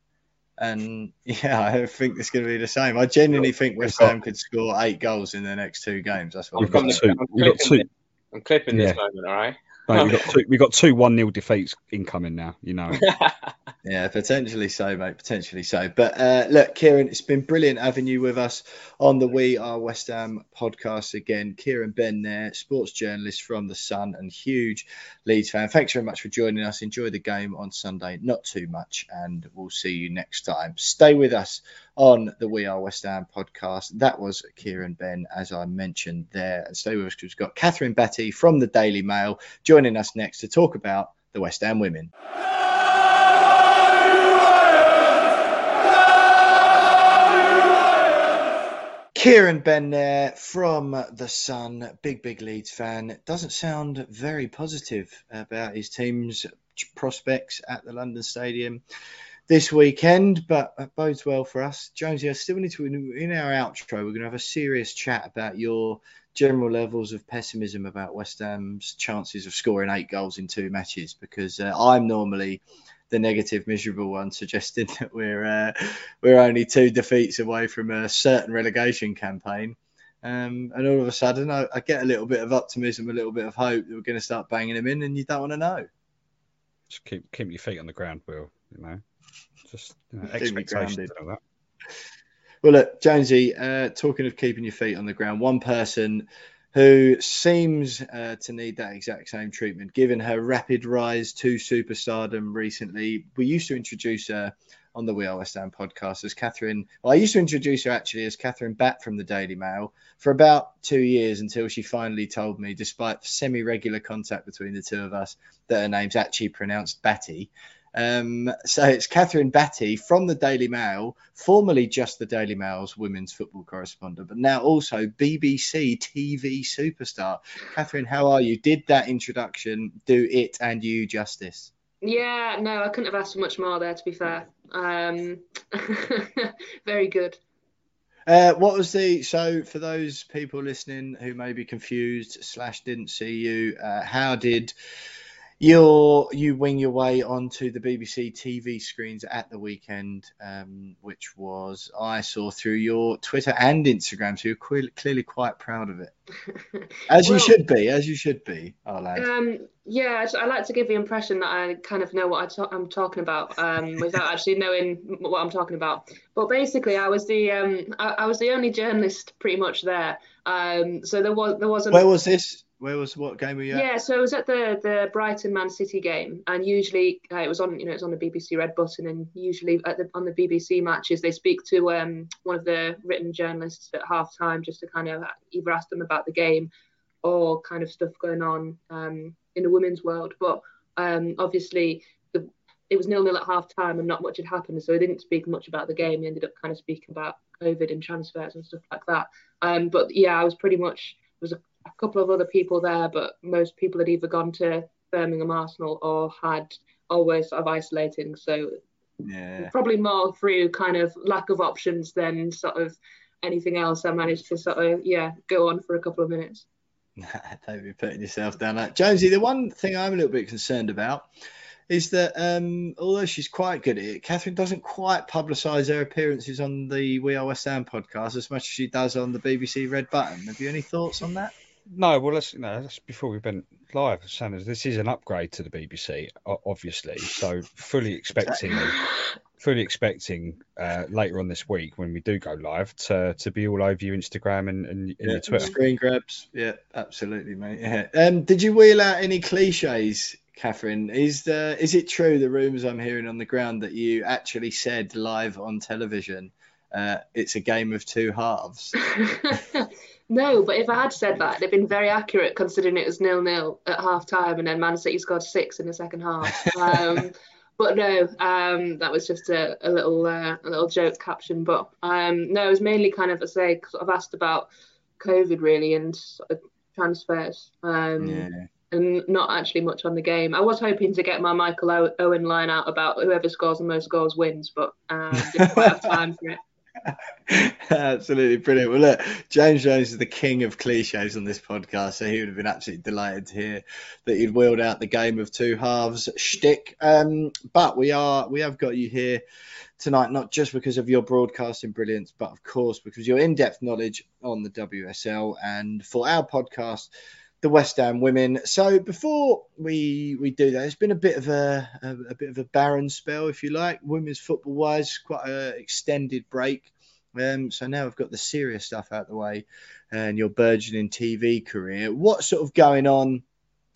And yeah, I think it's going to be the same. I genuinely think West Ham could score eight goals in the next two games. That's what we've got. Two, we've got two. I'm clipping yeah. this moment, all right? Mate, we got two. We got two one 0 defeats incoming now. You know. yeah, potentially so, mate. Potentially so. But uh, look, Kieran, it's been brilliant having you with us on the We Are West Ham podcast again. Kieran Benn, there, sports journalist from the Sun and huge Leeds fan. Thanks very much for joining us. Enjoy the game on Sunday. Not too much, and we'll see you next time. Stay with us on the We Are West Ham podcast. That was Kieran Benn, as I mentioned there. And stay with us because we've got Kathryn Batte from the Daily Mail joining us next to talk about the West Ham women. Kieran Benn there from The Sun, big, big Leeds fan. Doesn't sound very positive about his team's prospects at the London Stadium this weekend, but it bodes well for us. Jonesy, I still need to, in our outro, we're going to have a serious chat about your general levels of pessimism about West Ham's chances of scoring eight goals in two matches because uh, I'm normally the negative, miserable one, suggesting that we're uh, we're only two defeats away from a certain relegation campaign. Um, and all of a sudden, I, I, get a little bit of optimism, a little bit of hope that we're going to start banging them in, and you don't want to know. Just keep keep your feet on the ground, Will. You know. Just you know, expectations that. Well, look, Jonesy, uh, talking of keeping your feet on the ground, one person who seems uh, to need that exact same treatment, given her rapid rise to superstardom recently. We used to introduce her on the We Are West Ham podcast as Kathryn. Well, I used to introduce her actually as Kathryn Batt from the Daily Mail for about two years until she finally told me, despite semi regular contact between the two of us, that her name's actually pronounced Batty. Um, so it's Kathryn Batte from the Daily Mail, formerly just the Daily Mail's women's football correspondent, but now also BBC TV superstar. Kathryn, how are you? Did that introduction do it and you justice? Yeah, no, I couldn't have asked for much more there, to be fair. Um, very good. Uh, what was the so for those people listening who may be confused slash didn't see you? Uh, how did you you wing your way onto the BBC TV screens at the weekend, um, which was I saw through your Twitter and Instagram. So you're clearly quite proud of it, as well, you should be, as you should be, our lad. Um, yeah, I like to give the impression that I kind of know what I am talking about um, without actually knowing what I'm talking about. But basically, I was the um, I, I was the only journalist pretty much there. Um, so there was there wasn't. Where was this? Where was what game were you at? Yeah, so it was at the the Brighton Man City game, and usually uh, it was on you know it's on the BBC Red Button, and usually at the, on the BBC matches they speak to um, one of the written journalists at half time just to kind of either ask them about the game or kind of stuff going on um, in the women's world. But um, obviously the, it was nil nil at half time and not much had happened, so he didn't speak much about the game. He ended up kind of speaking about COVID and transfers and stuff like that. Um, but yeah, I was pretty much was a a couple of other people there, but most people had either gone to Birmingham Arsenal or had always sort of isolating. So yeah. probably more through kind of lack of options than sort of anything else. I managed to sort of yeah go on for a couple of minutes. Don't be putting yourself down that. Jonesy, the one thing I'm a little bit concerned about is that um, although she's quite good at it, Kathryn doesn't quite publicise her appearances on the We Are West Ham podcast as much as she does on the BBC Red Button. Have you any thoughts on that? No, well, let's you know, that's before we went live, Sanders. This is an upgrade to the BBC, obviously. So fully expecting, fully expecting uh, later on this week when we do go live to to be all over your Instagram and, and, and yeah, your Twitter. Screen grabs, yeah, absolutely, mate. Yeah. Um, did you wheel out any cliches, Kathryn? Is the is it true the rumours I'm hearing on the ground that you actually said live on television? Uh, it's a game of two halves. No, but if I had said that, it'd been very accurate considering it was nil nil at half time and then Man City scored six in the second half. Um, but no, um, that was just a, a little uh, a little joke caption. But um, no, it was mainly kind of I say I've asked about COVID really and sort of transfers. Um, yeah. and not actually much on the game. I was hoping to get my Michael Owen line out about whoever scores the most goals wins, but um, didn't quite have time for it. absolutely brilliant. Well, look, James Jones is the king of cliches on this podcast, so he would have been absolutely delighted to hear that you'd wheeled out the game of two halves shtick. Um, but we are we have got you here tonight, not just because of your broadcasting brilliance, but of course because your in-depth knowledge on the WSL and for our podcast the West Ham women. So before we we do that, it's been a bit of a, a, a bit of a barren spell, if you like, women's football wise, quite an extended break. Um, so now I've got the serious stuff out of the way, and your burgeoning TV career. What's sort of going on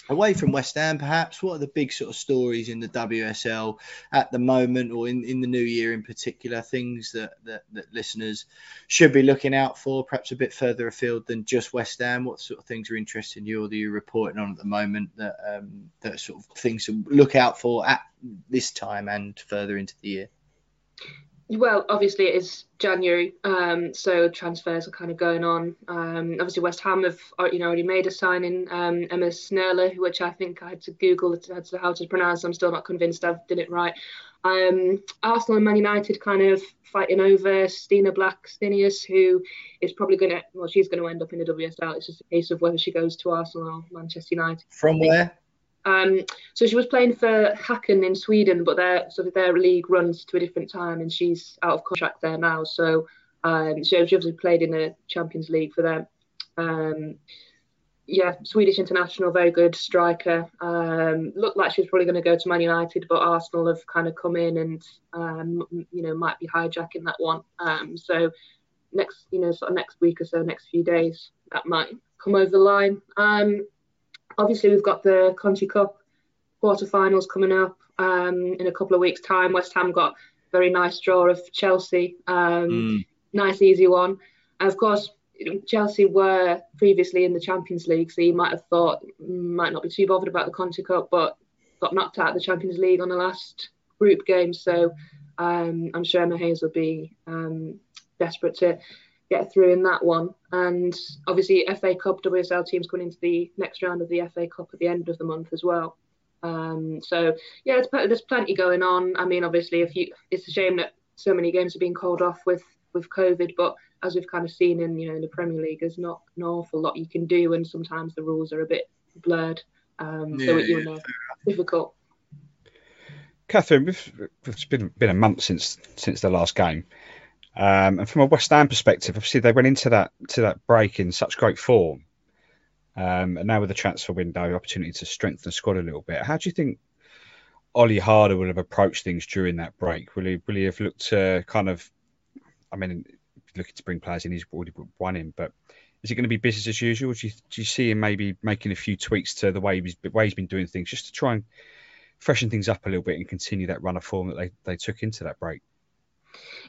away from West Ham, perhaps, what are the big sort of stories in the WSL at the moment or in, in the new year in particular? Things that, that, that listeners should be looking out for, perhaps a bit further afield than just West Ham? What sort of things are interesting you or that you're reporting on at the moment that, um, that sort of things to look out for at this time and further into the year? Well, obviously it is January, um, so transfers are kind of going on. Um, obviously West Ham have uh, you know already made a signing, um, Emma Snerle, which I think I had to Google how to pronounce. I'm still not convinced I've did it right. Um, Arsenal and Man United kind of fighting over Stina Blackstenius, who is probably going to well she's going to end up in the WSL. It's just a case of whether she goes to Arsenal or Manchester United. From where? Um, so she was playing for Häcken in Sweden, but their sort of their league runs to a different time, and she's out of contract there now. So um, she, obviously played in the Champions League for them. Um, yeah, Swedish international, very good striker. Um, looked like she was probably going to go to Man United, but Arsenal have kind of come in and um, you know might be hijacking that one. Um, so next, you know, sort of next week or so, next few days, that might come over the line. Um, obviously we've got the Conti Cup quarterfinals coming up um, in a couple of weeks' time. West Ham got a very nice draw of Chelsea, um, mm. nice easy one. And of course, Chelsea were previously in the Champions League, so you might have thought might not be too bothered about the Conti Cup, but got knocked out of the Champions League on the last group game. So um, I'm sure Emma Hayes will be um, desperate to get through in that one. And obviously, FA Cup WSL teams going into the next round of the FA Cup at the end of the month as well. Um, so yeah, there's plenty going on. I mean, obviously, if you, it's a shame that so many games are being called off with with COVID, but as we've kind of seen in you know in the Premier League, there's not an awful lot you can do, and sometimes the rules are a bit blurred. Um, yeah, so it, you know, difficult. Kathryn, it's been been a month since since the last game. Um, and from a West Ham perspective, obviously they went into that to that break in such great form, um, and now with the transfer window, opportunity to strengthen the squad a little bit. How do you think Olli Harder will have approached things during that break? Will he, will he have looked to kind of, I mean, looking to bring players in, he's already put one in, but is it going to be business as usual? Do you, do you see him maybe making a few tweaks to the way he's, way he's been doing things just to try and freshen things up a little bit and continue that run of form that they, they took into that break?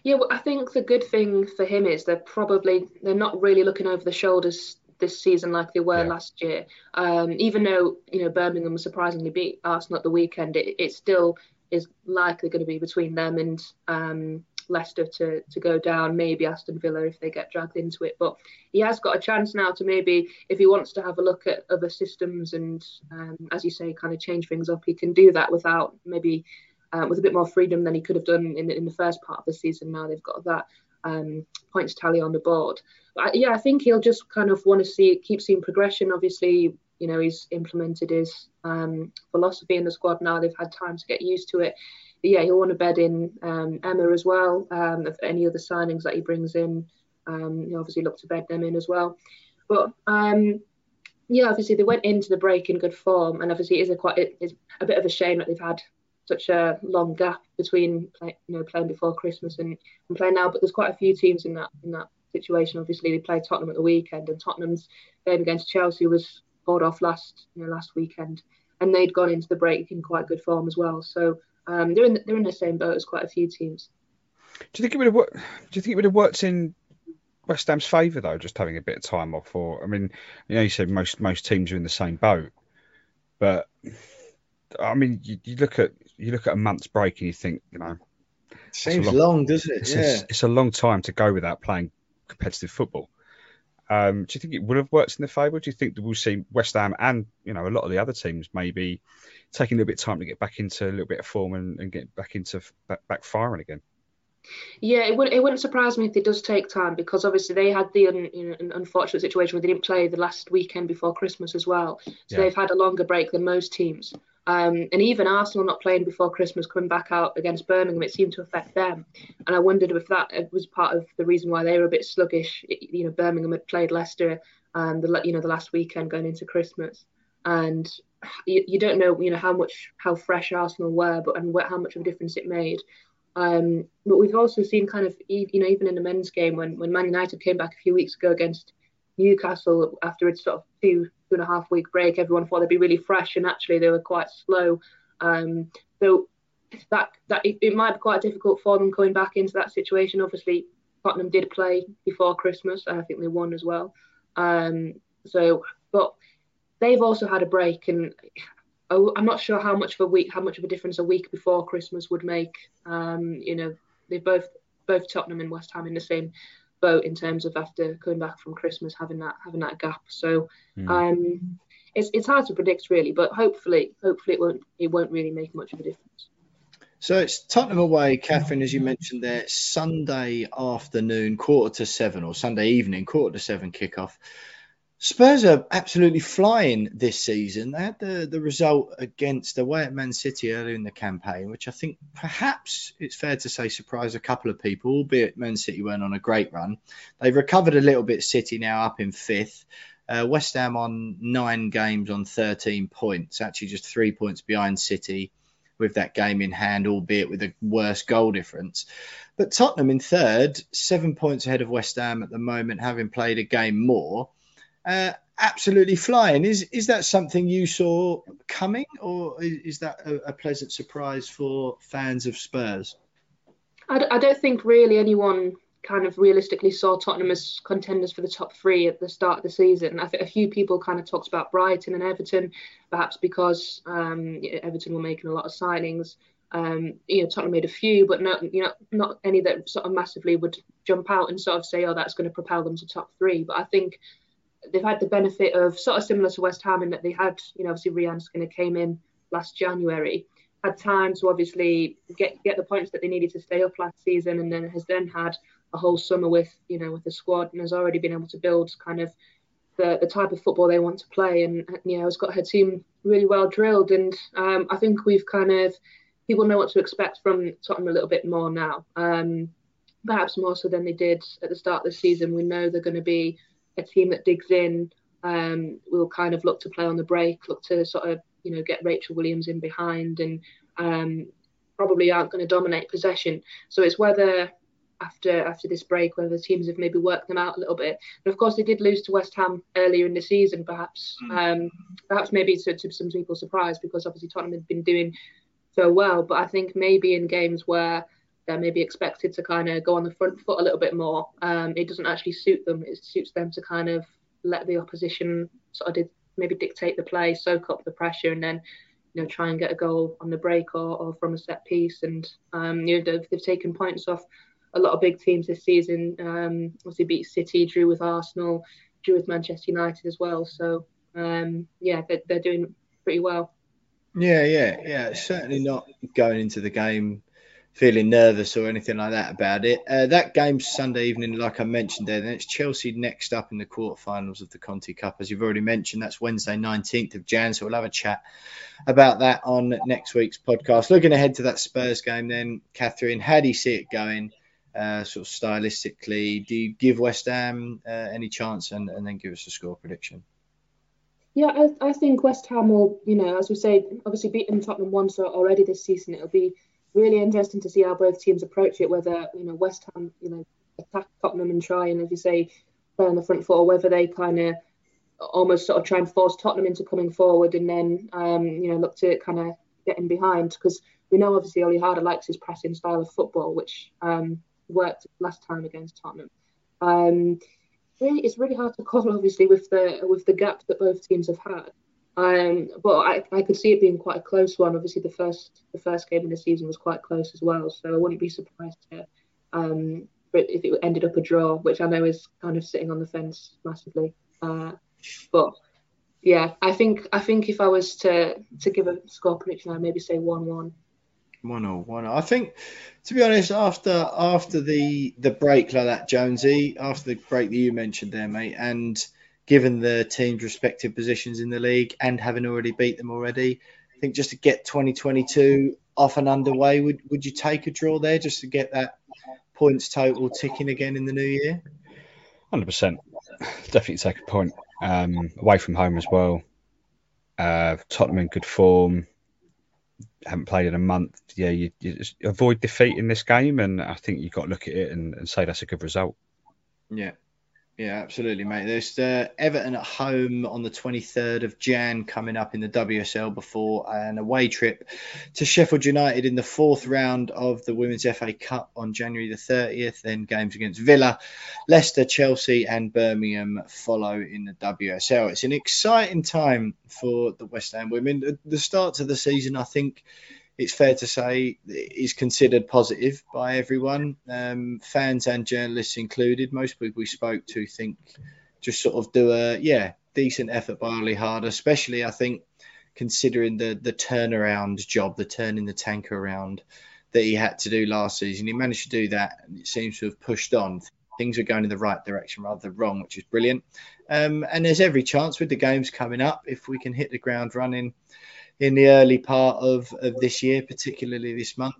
Yeah, well, I think the good thing for him is they're probably they're not really looking over the shoulders this season like they were yeah. last year. Um, even though you know Birmingham surprisingly beat Arsenal at the weekend, it, it still is likely going to be between them and um, Leicester to to go down. Maybe Aston Villa if they get dragged into it. But he has got a chance now to maybe, if he wants to have a look at other systems and, um, as you say, kind of change things up, he can do that without maybe uh, with a bit more freedom than he could have done in, in the first part of the season. Now they've got that um, points tally on the board. But yeah, I think he'll just kind of want to see keep seeing progression. Obviously, you know he's implemented his um, philosophy in the squad now. They've had time to get used to it. But yeah, he'll want to bed in um, Emma as well. Um, if any other signings that he brings in, um, he obviously look to bed them in as well. But um, yeah, obviously they went into the break in good form, and obviously it is a quite it is a bit of a shame that they've had such a long gap between play, you know playing before Christmas and, and playing now. But there's quite a few teams in that in that situation. Obviously, they played Tottenham at the weekend, and Tottenham's game against Chelsea was called off last you know last weekend, and they'd gone into the break in quite good form as well. So um, they're in the, they're in the same boat as quite a few teams. Do you think it would have worked? Do you think it would have worked in West Ham's favour though, just having a bit of time off? Or I mean, you know, you said most most teams are in the same boat, but I mean, you, you look at you look at a month's break and you think, you know, seems long, long, doesn't it? It's, yeah. a, it's a long time to go without playing competitive football. Um, do you think it would have worked in their favour? Do you think that we'll see West Ham and you know a lot of the other teams maybe taking a little bit of time to get back into a little bit of form and, and get back into back, back firing again? Yeah, it wouldn't it wouldn't surprise me if it does take time because obviously they had the un, you know, unfortunate situation where they didn't play the last weekend before Christmas as well. So yeah. they've had a longer break than most teams. Um, and even Arsenal not playing before Christmas, coming back out against Birmingham, it seemed to affect them. And I wondered if that was part of the reason why they were a bit sluggish. You know, Birmingham had played Leicester, um, the you know the last weekend going into Christmas, and you, you don't know you know how much how fresh Arsenal were, but and how much of a difference it made. Um, but we've also seen kind of you know even in the men's game when when Man United came back a few weeks ago against Newcastle after its sort of two two and a half week break, everyone thought they'd be really fresh, and actually they were quite slow. Um, so that that it, it, might be quite difficult for them coming back into that situation. Obviously, Tottenham did play before Christmas, I think they won as well. Um, so, but they've also had a break, and I'm not sure how much of a week, how much of a difference a week before Christmas would make. Um, you know, they both both Tottenham and West Ham in the same boat in terms of after coming back from Christmas having that having that gap. So mm. um, it's it's hard to predict really, but hopefully hopefully it won't it won't really make much of a difference. So it's Tottenham away, Kathryn, as you mentioned there, Sunday afternoon, quarter to seven, or Sunday evening, quarter to seven kickoff. Spurs are absolutely flying this season. They had the, the result against away at Man City earlier in the campaign, which I think perhaps it's fair to say surprised a couple of people, albeit Man City weren't on a great run. They've recovered a little bit, City now up in fifth. Uh, West Ham on nine games on 13 points, actually just three points behind City with that game in hand, albeit with a worse goal difference. But Tottenham in third, seven points ahead of West Ham at the moment, having played a game more uh, absolutely flying. Is is that something you saw coming, or is that a, a pleasant surprise for fans of Spurs? I d- I don't think really anyone kind of realistically saw Tottenham as contenders for the top three at the start of the season. I think a few people kind of talked about Brighton and Everton, perhaps because um, Everton were making a lot of signings. Um, you know, Tottenham made a few, but not you know not any that sort of massively would jump out and sort of say, oh, that's going to propel them to top three. But I think they've had the benefit of sort of similar to West Ham in that they had, you know, obviously Rehanne Skinner came in last January, had time to obviously get get the points that they needed to stay up last season, and then has then had a whole summer with, you know, with the squad and has already been able to build kind of the, the type of football they want to play, and you know, has got her team really well drilled, and um, I think we've kind of people know what to expect from Tottenham a little bit more now. Um, perhaps more so than they did at the start of the season. We know they're going to be a team that digs in um, will kind of look to play on the break, look to sort of you know get Rachel Williams in behind, and um, probably aren't going to dominate possession. So it's whether after after this break whether the teams have maybe worked them out a little bit. And of course they did lose to West Ham earlier in the season, perhaps mm. um, perhaps maybe to, to some people's surprise because obviously Tottenham had been doing so well. But I think maybe in games where they're maybe expected to kind of go on the front foot a little bit more. Um, it doesn't actually suit them. It suits them to kind of let the opposition sort of did, maybe dictate the play, soak up the pressure, and then you know try and get a goal on the break or, or from a set piece. And um, you know they've, they've, taken points off a lot of big teams this season. Um, obviously beat City, drew with Arsenal, drew with Manchester United as well. So um, yeah, they're, they're doing pretty well. Yeah, yeah, yeah. Certainly not going into the game feeling nervous or anything like that about it. Uh, that game's Sunday evening, like I mentioned there. Then it's Chelsea next up in the quarterfinals of the Conti Cup, as you've already mentioned. That's Wednesday, 19th of Jan. So we'll have a chat about that on next week's podcast. Looking ahead to that Spurs game, then, Kathryn, how do you see it going? Uh, sort of stylistically, do you give West Ham uh, any chance and, and then give us a score prediction? Yeah, I, I think West Ham will, you know, as we say, obviously beaten Tottenham once already this season. It'll be really interesting to see how both teams approach it. Whether you know West Ham, you know, attack Tottenham and try and, as you say, play on the front foot, or whether they kind of almost sort of try and force Tottenham into coming forward and then um, you know look to kind of get in behind because we know obviously Olli Harder likes his pressing style of football, which um, worked last time against Tottenham. Um, really, it's really hard to call, obviously, with the with the gap that both teams have had. Um, but I, I could see it being quite a close one. Obviously, the first the first game in the season was quite close as well, so I wouldn't be surprised to um, if it ended up a draw, which I know is kind of sitting on the fence massively. Uh, but yeah, I think I think if I was to to give a score prediction, I'd maybe say one one. One or one. I think, to be honest, after after the the break like that, Jonesy, after the break that you mentioned there, mate, and given the team's respective positions in the league and having already beat them already, I think just to get 2022 off and underway, would would you take a draw there just to get that points total ticking again in the new year? Hundred percent, definitely take a point. Um, away from home as well. Uh, Tottenham in good form. Haven't played in a month. Yeah, you, you avoid defeat in this game, and I think you've got to look at it and, and say that's a good result. Yeah, yeah, absolutely, mate. There's uh, Everton at home on the 23rd of Jan coming up in the WSL before an away trip to Sheffield United in the fourth round of the Women's FA Cup on January the 30th. Then games against Villa, Leicester, Chelsea, and Birmingham follow in the WSL. It's an exciting time for the West Ham women. The start to the season, I think it's fair to say is considered positive by everyone, um, fans and journalists included. Most people we spoke to think just sort of do a yeah decent effort by Olli Harder, especially I think considering the the turnaround job, the turning the tank around that he had to do last season. He managed to do that, and it seems to have pushed on. Things are going in the right direction rather than wrong, which is brilliant. Um, and there's every chance with the games coming up if we can hit the ground running in the early part of, of this year, particularly this month,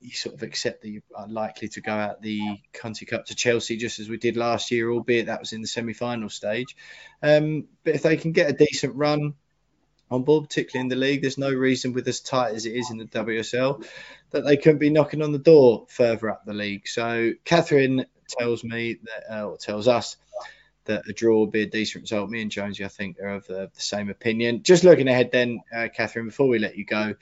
you sort of accept that you are likely to go out the Conti Cup to Chelsea just as we did last year, albeit that was in the semi final stage. Um, but if they can get a decent run on board, particularly in the league, there's no reason with as tight as it is in the WSL that they couldn't be knocking on the door further up the league. So Kathryn tells me that, uh, or tells us that a draw would be a decent result. Me and Jonesy, I think, are of the, the same opinion. Just looking ahead, then, uh, Kathryn, before we let you go,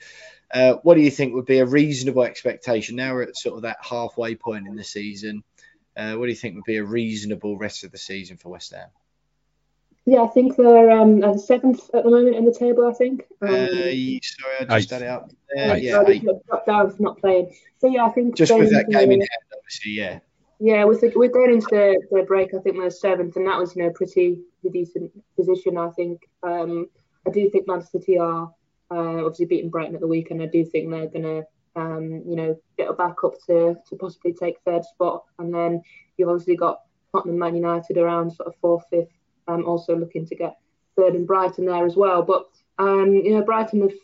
uh, what do you think would be a reasonable expectation? Now we're at sort of that halfway point in the season. Uh, what do you think would be a reasonable rest of the season for West Ham? Yeah, I think they're um, seventh at the moment in the table. I think. Um, uh, sorry, I just had it up. There. yeah, dropped down for not playing. So yeah, I think just with that game in hand, obviously, yeah. Yeah, with the, we're going into the, the break. I think we're seventh, and that was you know pretty decent position. I think. Um, I do think Manchester City are uh, obviously beating Brighton at the weekend. I do think they're gonna um, you know get back up to to possibly take third spot, and then you've obviously got Tottenham, Man United around sort of fourth, fifth, um, also looking to get third, and Brighton there as well. But um, you know Brighton have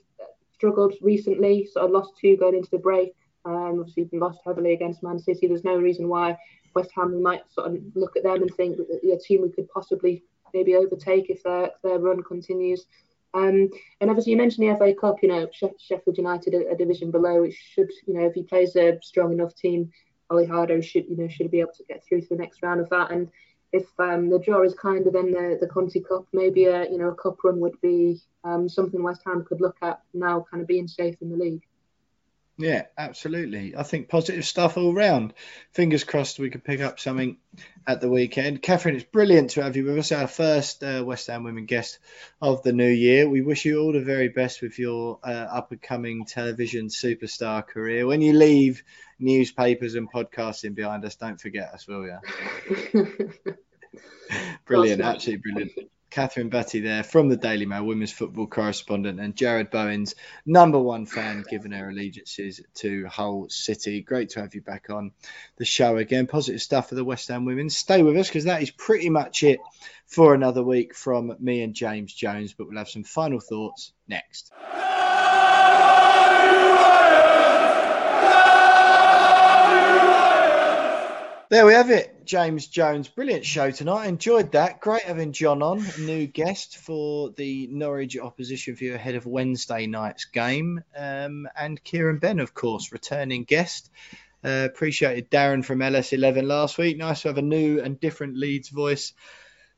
struggled recently, sort of lost two going into the break. Um, obviously, been lost heavily against Man City. There's no reason why West Ham might sort of look at them and think that the team we could possibly maybe overtake if their, their run continues. Um, and obviously, you mentioned the FA Cup. You know, Sheffield United, a, a, division below, it should, you know, if he plays a strong enough team, Olli Harder should, you know, should be able to get through to the next round of that. And if um, the draw is kinder than the the Conti Cup, maybe a you know a cup run would be um, something West Ham could look at now, kind of being safe in the league. Yeah, absolutely. I think positive stuff all round. Fingers crossed we can pick up something at the weekend. Kathryn, it's brilliant to have you with us, our first uh, West Ham women guest of the new year. We wish you all the very best with your uh, up and coming television superstar career. When you leave newspapers and podcasting behind us, don't forget us, will you? brilliant, absolutely brilliant. Kathryn Batte there from the Daily Mail, women's football correspondent, and Jarrod Bowen's number one fan, given her allegiances to Hull City. Great to have you back on the show again. Positive stuff for the West Ham women. Stay with us because that is pretty much it for another week from me and James Jones, but we'll have some final thoughts next. There we have it. James Jones, brilliant show tonight. Enjoyed that. Great having John on, new guest for the Norwich opposition view ahead of Wednesday night's game. Um, and Kieran Benn, of course, returning guest. Uh, appreciated Darren from LS11 last week. Nice to have a new and different Leeds voice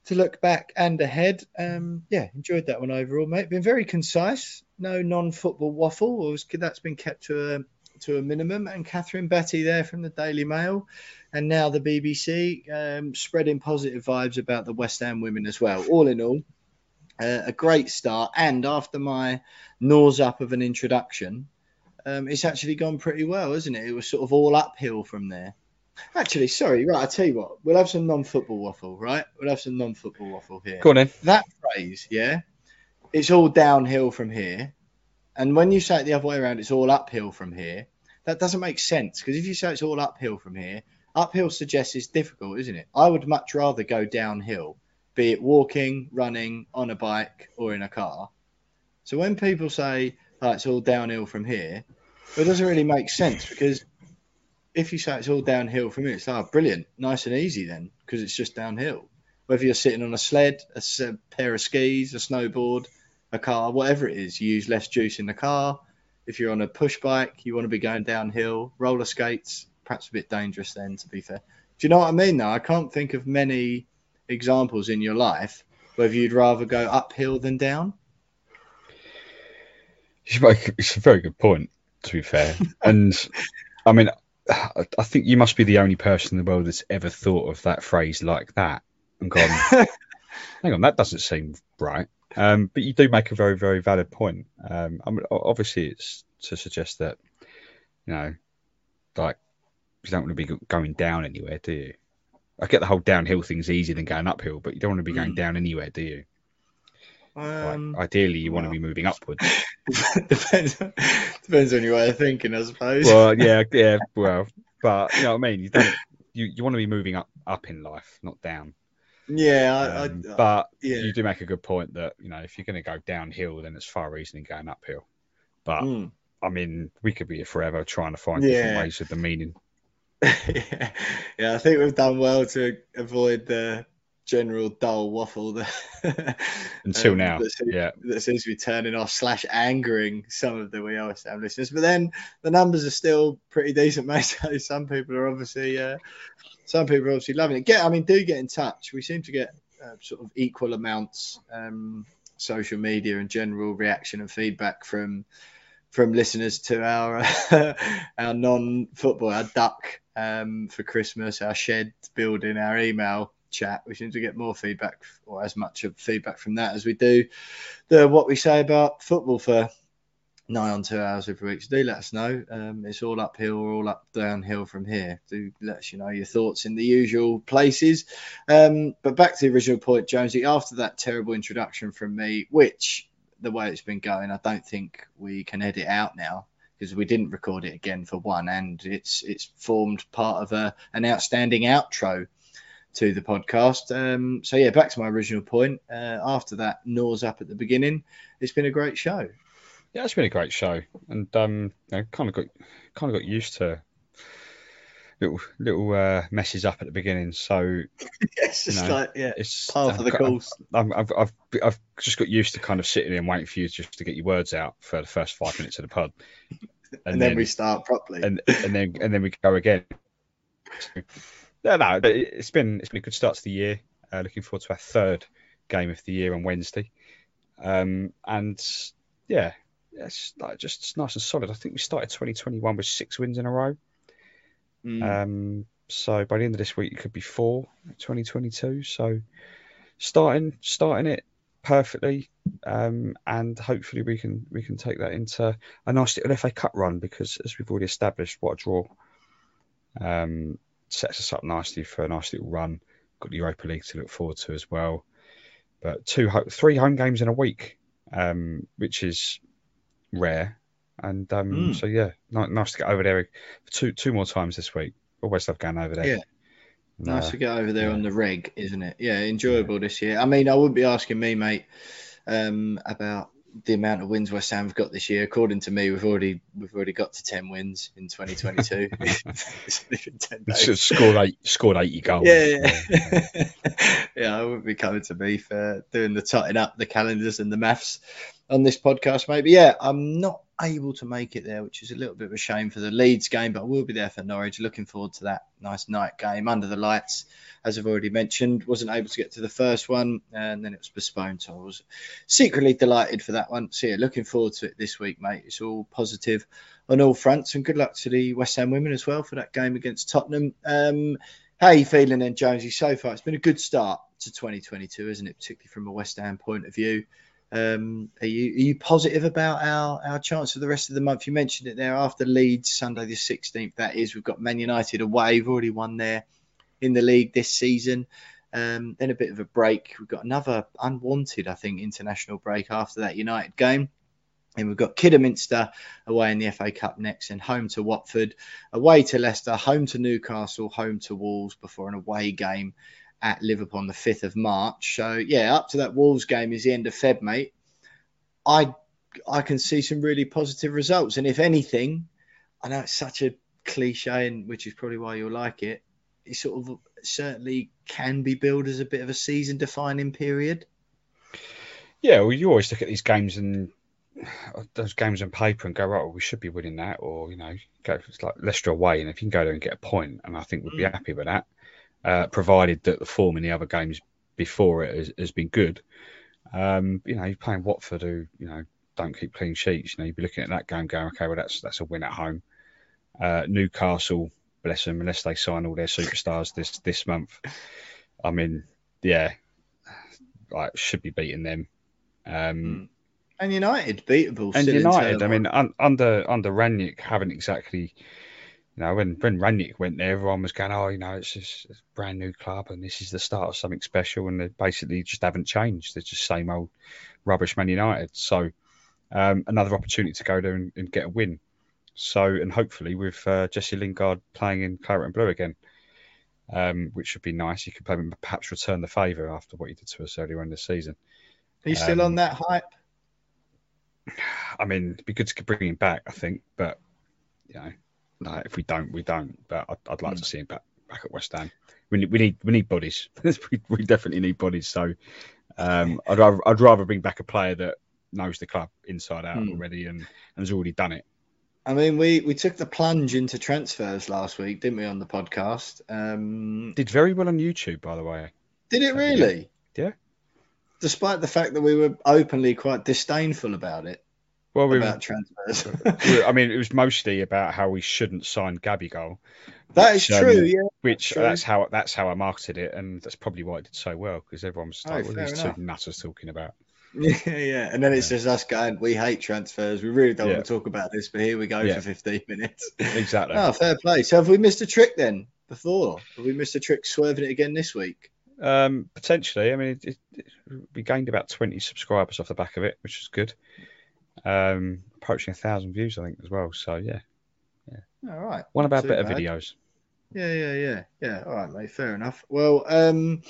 to look back and ahead. Um, yeah, enjoyed that one overall, mate. Been very concise. No non-football waffle. That's been kept to a to a minimum. And Kathryn Batte there from the Daily Mail and now the BBC, um, spreading positive vibes about the West Ham women as well. All in all, uh, a great start. And after my nose up of an introduction, um, it's actually gone pretty well, isn't it? It was sort of all uphill from there. Actually, sorry, right. I'll tell you what, we'll have some non-football waffle, right? We'll have some non-football waffle here. Go on then. That phrase, yeah, it's all downhill from here, and when you say it the other way around, it's all uphill from here. That doesn't make sense because if you say it's all uphill from here, uphill suggests it's difficult, isn't it? I would much rather go downhill, be it walking, running, on a bike, or in a car. So when people say oh, it's all downhill from here, it doesn't really make sense because if you say it's all downhill from here, it's like oh, brilliant, nice and easy then because it's just downhill. Whether you're sitting on a sled, a pair of skis, a snowboard, a car, whatever it is, you use less juice in the car. If you're on a push bike, you want to be going downhill. Roller skates, perhaps a bit dangerous then, to be fair. Do you know what I mean? Though I can't think of many examples in your life whether you'd rather go uphill than down. It's a very good point, to be fair. and I mean, I, I think you must be the only person in the world that's ever thought of that phrase like that and gone, hang on, that doesn't seem right. Um, but you do make a very, very valid point. Um, I mean, obviously, it's to suggest that, you know, like, you don't want to be going down anywhere, do you? I get the whole downhill thing's easier than going uphill, but you don't want to be going Mm. down anywhere, do you? Like, Um, ideally, you want to be moving upwards. depends, depends on your way of thinking, I suppose. well, yeah, yeah, well, but you know what I mean. You don't. You, you want to be moving up up in life, not down. Yeah, Um, I, but yeah. you do make a good point that you know if you're going to go downhill, then it's far easier than going uphill. But Mm. I mean, we could be here forever trying to find Yeah. different ways of the meaning. yeah, yeah, I think we've done well to avoid the general dull waffle that, Until um, now, that seems, yeah. that seems to be turning off slash angering some of the We Are West listeners. But then the numbers are still pretty decent, mate. So some people are obviously, uh, some people are obviously loving it. Get, I mean, do get in touch. We seem to get uh, sort of equal amounts um, social media and general reaction and feedback from from listeners to our our non-football, our duck um, for Christmas, our shed building, our email chat. We seem to get more feedback or as much of feedback from that as we do the what we say about football for nigh on two hours every week. So do let us know. Um, it's all uphill or all up downhill from here. Do let us you know your thoughts in the usual places. Um, but back to the original point, Jonesy. After that terrible introduction from me, which the way it's been going, I don't think we can edit out now because we didn't record it again for one, and it's it's formed part of a an outstanding outro to the podcast. Um, so yeah, back to my original point. Uh, after that nose up at the beginning, it's been a great show. Yeah, it's been a great show, and um, I kind of got kind of got used to little little uh, messes up at the beginning. So it's just know, like yeah, it's part of the course. I've, I've, I've, I've just got used to kind of sitting and waiting for you just to get your words out for the first five minutes of the pod, And, then, we start properly. and and then and then we go again. No, no, but it- it's been it's been a good start to the year. Uh, looking forward to our third game of the year on Wednesday, um, and yeah, it's like just it's nice and solid. I think we started 2021 with six wins in a row. Mm. Um, so by the end of this week, it could be four, 2022. So starting starting it perfectly, um, and hopefully we can we can take that into a nice little FA Cup run because as we've already established, what a draw um, sets us up nicely for a nice little run. Got the Europa League to look forward to as well. But two, three home games in a week, um, which is rare. And um, Mm. so yeah, ni- nice to get over there two two more times this week. Always love going over there. Yeah. Nice uh, to get over there yeah. on the reg, isn't it? Yeah, enjoyable this year. I mean, I wouldn't be asking me, mate, um, about the amount of wins West Ham have got this year. According to me, we've already we've already got to ten wins in 2022. It's only been 10 days. s- scored eight, scored eighty goals. Yeah, yeah. yeah, I wouldn't be coming to me for doing the totting up the calendars and the maths on this podcast, mate. But yeah, I'm not able to make it there, which is a little bit of a shame for the Leeds game, but I will be there for Norwich. Looking forward to that nice night game under the lights, as I've already mentioned. Wasn't able to get to the first one, and then it was postponed, so I was secretly delighted for that one. So yeah, looking forward to it this week, mate. It's all positive on all fronts, and good luck to the West Ham women as well for that game against Tottenham. Um, how are you feeling then, Jonesy? So far, it's been a good start to 2022, isn't it? Particularly from a West Ham point of view. Um, are you are you positive about our our chance for the rest of the month? You mentioned it there after Leeds Sunday the 16th. That is, we've got Man United away. We've already won there in the league this season. Um, then a bit of a break. We've got another unwanted, I think, international break after that United game. And we've got Kidderminster away in the FA Cup next, and home to Watford, away to Leicester, home to Newcastle, home to Wolves before an away game at Liverpool on the 5th of March. So, yeah, up to that Wolves game is the end of Feb, mate. I I can see some really positive results. And if anything, I know it's such a cliche, and which is probably why you'll like it. It sort of certainly can be billed as a bit of a season defining period. Yeah, well, you always look at these games and those games on paper and go, right, well, we should be winning that, or you know, go it's like Leicester away, and if you can go there and get a point, and I think we'd be mm. happy with that, uh, provided that the form in the other games before it has, has been good. Um, you know, you're playing Watford, who you know don't keep clean sheets. You know, you'd be looking at that game, going, okay, well, that's that's a win at home. Uh, Newcastle, bless them, unless they sign all their superstars this this month. I mean, yeah, like should be beating them. Um, mm. And United beatable. And United, I mean, un, under under Rangnick, haven't exactly. You know, when when Rangnick went there, everyone was going, "Oh, you know, it's just a brand new club, and this is the start of something special." And they basically just haven't changed. They're just same old rubbish Man United. So, um, another opportunity to go there and, and, get a win. So, and hopefully with uh, Jesse Lingard playing in claret and blue again, um, which would be nice. He could perhaps return the favour after what he did to us earlier in the season. Are you still um, on that hype? I mean, it'd be good to bring him back, I think, but you know, no, if we don't, we don't. But I'd, I'd like mm. to see him back back at West Ham. We need we need we need bodies. we, we definitely need bodies. So um, I'd rather I'd rather bring back a player that knows the club inside out mm. already and, and has already done it. I mean, we, we took the plunge into transfers last week, didn't we, on the podcast? Um, Did very well on YouTube, by the way. Did it really? Yeah despite the fact that we were openly quite disdainful about it. Well, we about transfers. I mean, it was mostly about how we shouldn't sign Gabigol. That which, is um, true, um, yeah. Which true. that's how that's how I marketed it, and that's probably why it did so well because everyone was like, oh, "What are these two nutters talking about?" Yeah, yeah, and then it's yeah. just us going, "We hate transfers. We really don't yeah. want to talk about this, but here we go for 15 minutes." Exactly. oh, fair play. So have we missed a trick then? Before have we missed a trick swerving it again this week? Um, potentially. I mean, it, it, we gained about 20 subscribers off the back of it, which is good. Um, approaching a thousand views, I think, as well. So yeah, yeah. All right. One of our better bad. videos. Yeah, yeah, yeah, yeah. All right, mate. Fair enough. Well, um,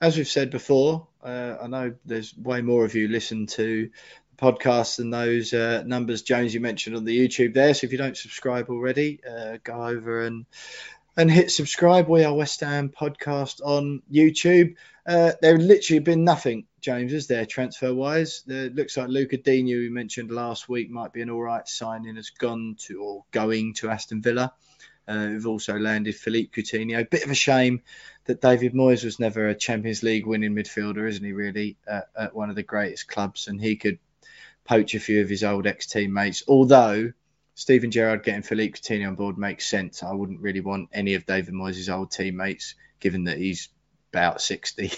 as we've said before, uh, I know there's way more of you listen to the podcast than those uh, numbers, Jones, you mentioned on the YouTube there. So if you don't subscribe already, uh, go over and and hit subscribe. We are West Ham podcast on YouTube. Uh, there literally been nothing, James, is there, transfer wise? It looks like Lucas Digne, who we mentioned last week, might be an all right signing, has gone to or going to Aston Villa. Uh, we've also landed Philippe Coutinho. Bit of a shame that David Moyes was never a Champions League winning midfielder, isn't he, really, at, at one of the greatest clubs? And he could poach a few of his old ex teammates. Although Steven Gerrard getting Philippe Coutinho on board makes sense. I wouldn't really want any of David Moyes' old teammates, given that he's about 60.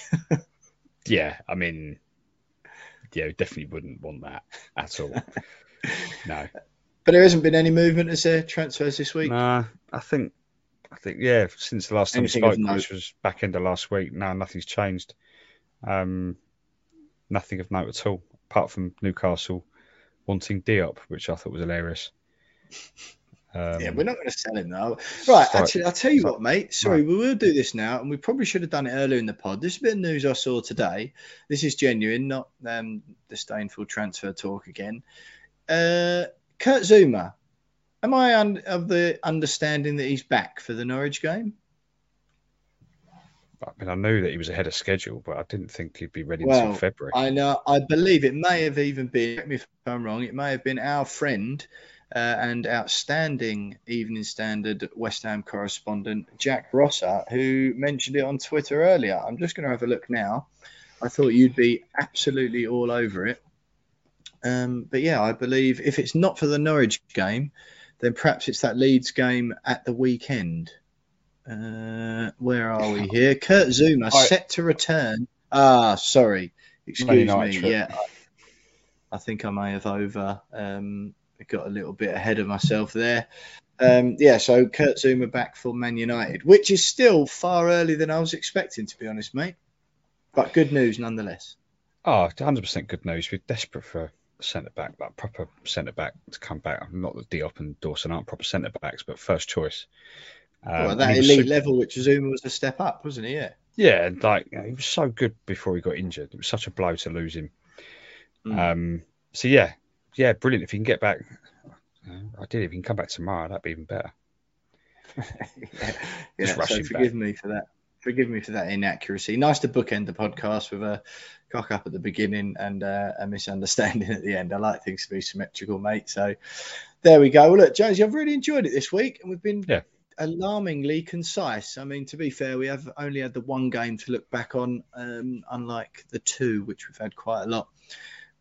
yeah, I mean, yeah, definitely wouldn't want that at all. no. But there hasn't been any movement as there transfers this week. Nah, I think, I think yeah, since the last time Anything we spoke, which was back end of last week. No, nothing's changed. Um, nothing of note at all, apart from Newcastle wanting Diop, which I thought was hilarious. Um, yeah, we're not going to sell him though. Right, actually, I'll tell you what, mate. Sorry, right. we will do this now, and we probably should have done it earlier in the pod. This is a bit of news I saw today. This is genuine, not um, disdainful transfer talk again. Uh, Kurt Zouma, am I un- of the understanding that he's back for the Norwich game? I mean, I knew that he was ahead of schedule, but I didn't think he'd be ready well, until February. I know. I believe it may have even been. If I'm wrong, it may have been our friend uh, and outstanding Evening Standard West Ham correspondent Jack Rosser, who mentioned it on Twitter earlier. I'm just going to have a look now. I thought you'd be absolutely all over it. Um, but yeah, I believe if it's not for the Norwich game, then perhaps it's that Leeds game at the weekend. Uh, where are we here? Kurt Zouma set to return. Ah, sorry. Excuse me. Yeah. I think I may have over um, got a little bit ahead of myself there. Um, yeah, so Kurt Zouma back for Man United, which is still far earlier than I was expecting, to be honest, mate. But good news nonetheless. Oh, 100% good news. We're desperate for a centre back, like proper centre back to come back. Not that Diop and Dawson aren't proper centre backs, but first choice. Um, well, that elite level, which Zouma was a step up, wasn't he? Yeah. Yeah, like you know, he was so good before he got injured. It was such a blow to lose him. Mm. Um, so yeah, yeah, brilliant. If you can get back, I did. If you can come back tomorrow, that'd be even better. yeah, yeah so forgive back. me for that. Forgive me for that inaccuracy. Nice to bookend the podcast with a cock up at the beginning and uh, a misunderstanding at the end. I like things to be symmetrical, mate. So there we go. Well, look, Jonesy, I've really enjoyed it this week, and we've been yeah. alarmingly concise. I mean, to be fair, we have only had the one game to look back on, um, unlike the two, which we've had quite a lot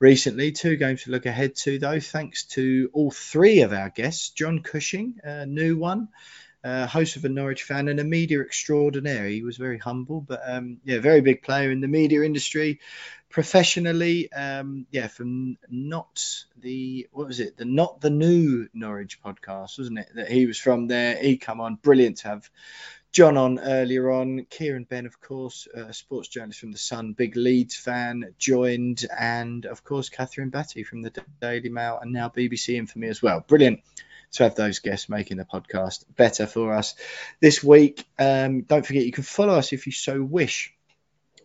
recently. Two games to look ahead to, though, thanks to all three of our guests. John Cushing, a new one, uh, host of a Norwich fan and a media extraordinaire. He was very humble, but um, yeah, very big player in the media industry professionally. Um, yeah, from not the what was it? The not the new Norwich podcast, wasn't it? That he was from there. He come on, brilliant to have John on earlier on. Kieran Benn, of course, a sports journalist from The Sun, big Leeds fan, joined, and of course, Kathryn Batte from the Daily Mail and now BBC in for me as well. Brilliant to have those guests making the podcast better for us this week. Um, don't forget, you can follow us if you so wish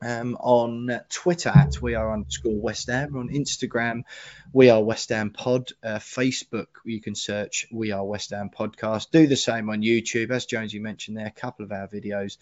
um, on Twitter at we are underscore West Ham, on Instagram we are West Ham Pod, uh, Facebook you can search we are West Ham Podcast. Do the same on YouTube, as Jonesy mentioned there. A couple of our videos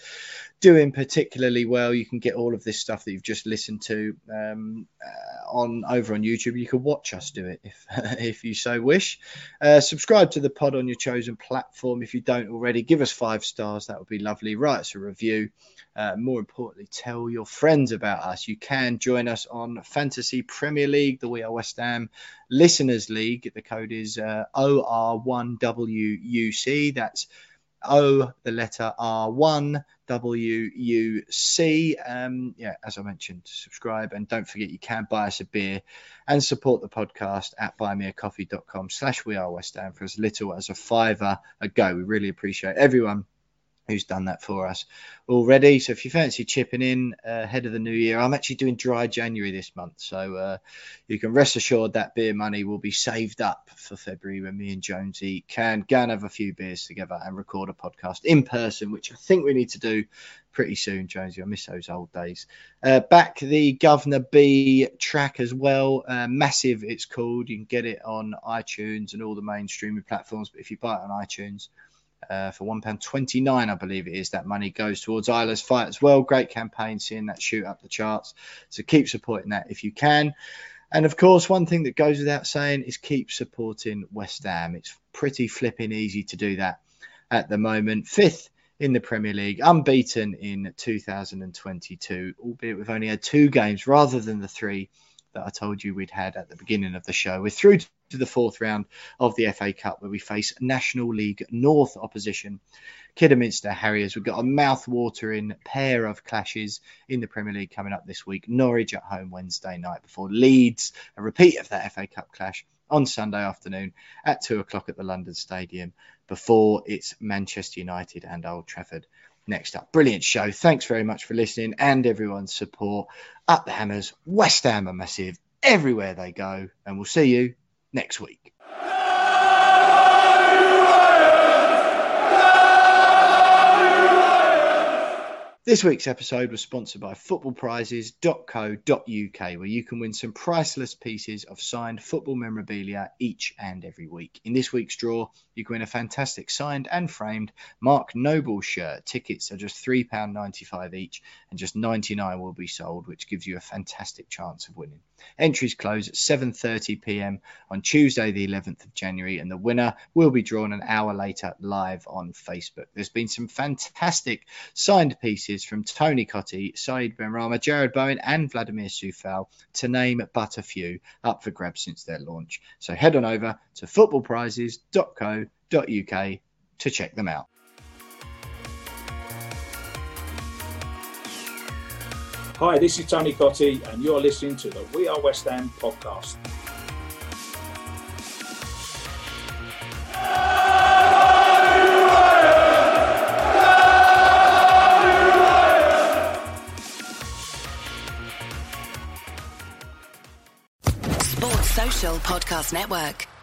doing particularly well. You can get all of this stuff that you've just listened to um, uh, on over on YouTube. You can watch us do it if if you so wish. Uh, subscribe to the pod on your chosen platform if you don't already. Give us five stars, that would be lovely. Write us a review. Uh, more importantly, tell your friends about us. You can join us on Fantasy Premier League, the We Are West Ham Listeners League. The code is uh, OR1WUC. That's O, the letter R1, W U C. Um, yeah, as I mentioned, subscribe and don't forget you can buy us a beer and support the podcast at buymeacoffee.com slash we are West Ham for as little as a fiver a go. We really appreciate everyone who's done that for us already. So if you fancy chipping in uh, ahead of the new year, I'm actually doing dry January this month. So uh, you can rest assured that beer money will be saved up for February when me and Jonesy can go and have a few beers together and record a podcast in person, which I think we need to do pretty soon, Jonesy. I miss those old days. Uh, back the Governor B track as well. Uh, massive, it's called. You can get it on iTunes and all the main streaming platforms. But if you buy it on iTunes, uh, for £1.29, I believe it is. That money goes towards Isla's fight as well. Great campaign, seeing that shoot up the charts. So keep supporting that if you can. And of course, one thing that goes without saying is keep supporting West Ham. It's pretty flipping easy to do that at the moment. Fifth in the Premier League, unbeaten in 2022, albeit we've only had two games rather than the three that I told you we'd had at the beginning of the show. We're through to the fourth round of the FA Cup where we face National League North opposition. Kidderminster Harriers. We've got a mouth-watering pair of clashes in the Premier League coming up this week. Norwich at home Wednesday night before Leeds, a repeat of that FA Cup clash on Sunday afternoon at two o'clock at the London Stadium before it's Manchester United and Old Trafford next up. Brilliant show. Thanks very much for listening and everyone's support. Up the Hammers, West Ham are massive everywhere they go, and we'll see you next week. This week's episode was sponsored by footballprizes.co.uk, where you can win some priceless pieces of signed football memorabilia each and every week. In this week's draw, you can win a fantastic signed and framed Mark Noble shirt. Tickets are just £3.95 each, and just 99 will be sold, which gives you a fantastic chance of winning. Entries close at 7:30 p.m. on Tuesday, the 11th of January, and the winner will be drawn an hour later live on Facebook. There's been some fantastic signed pieces from Tony Cottee, Saeed Benrahma, Jarrod Bowen, and Vladimir Coufal, to name but a few, up for grabs since their launch. So head on over to footballprizes.co.uk to check them out. Hi, this is Tony Cottee, and you're listening to the We Are West Ham podcast. Sports Social Podcast Network.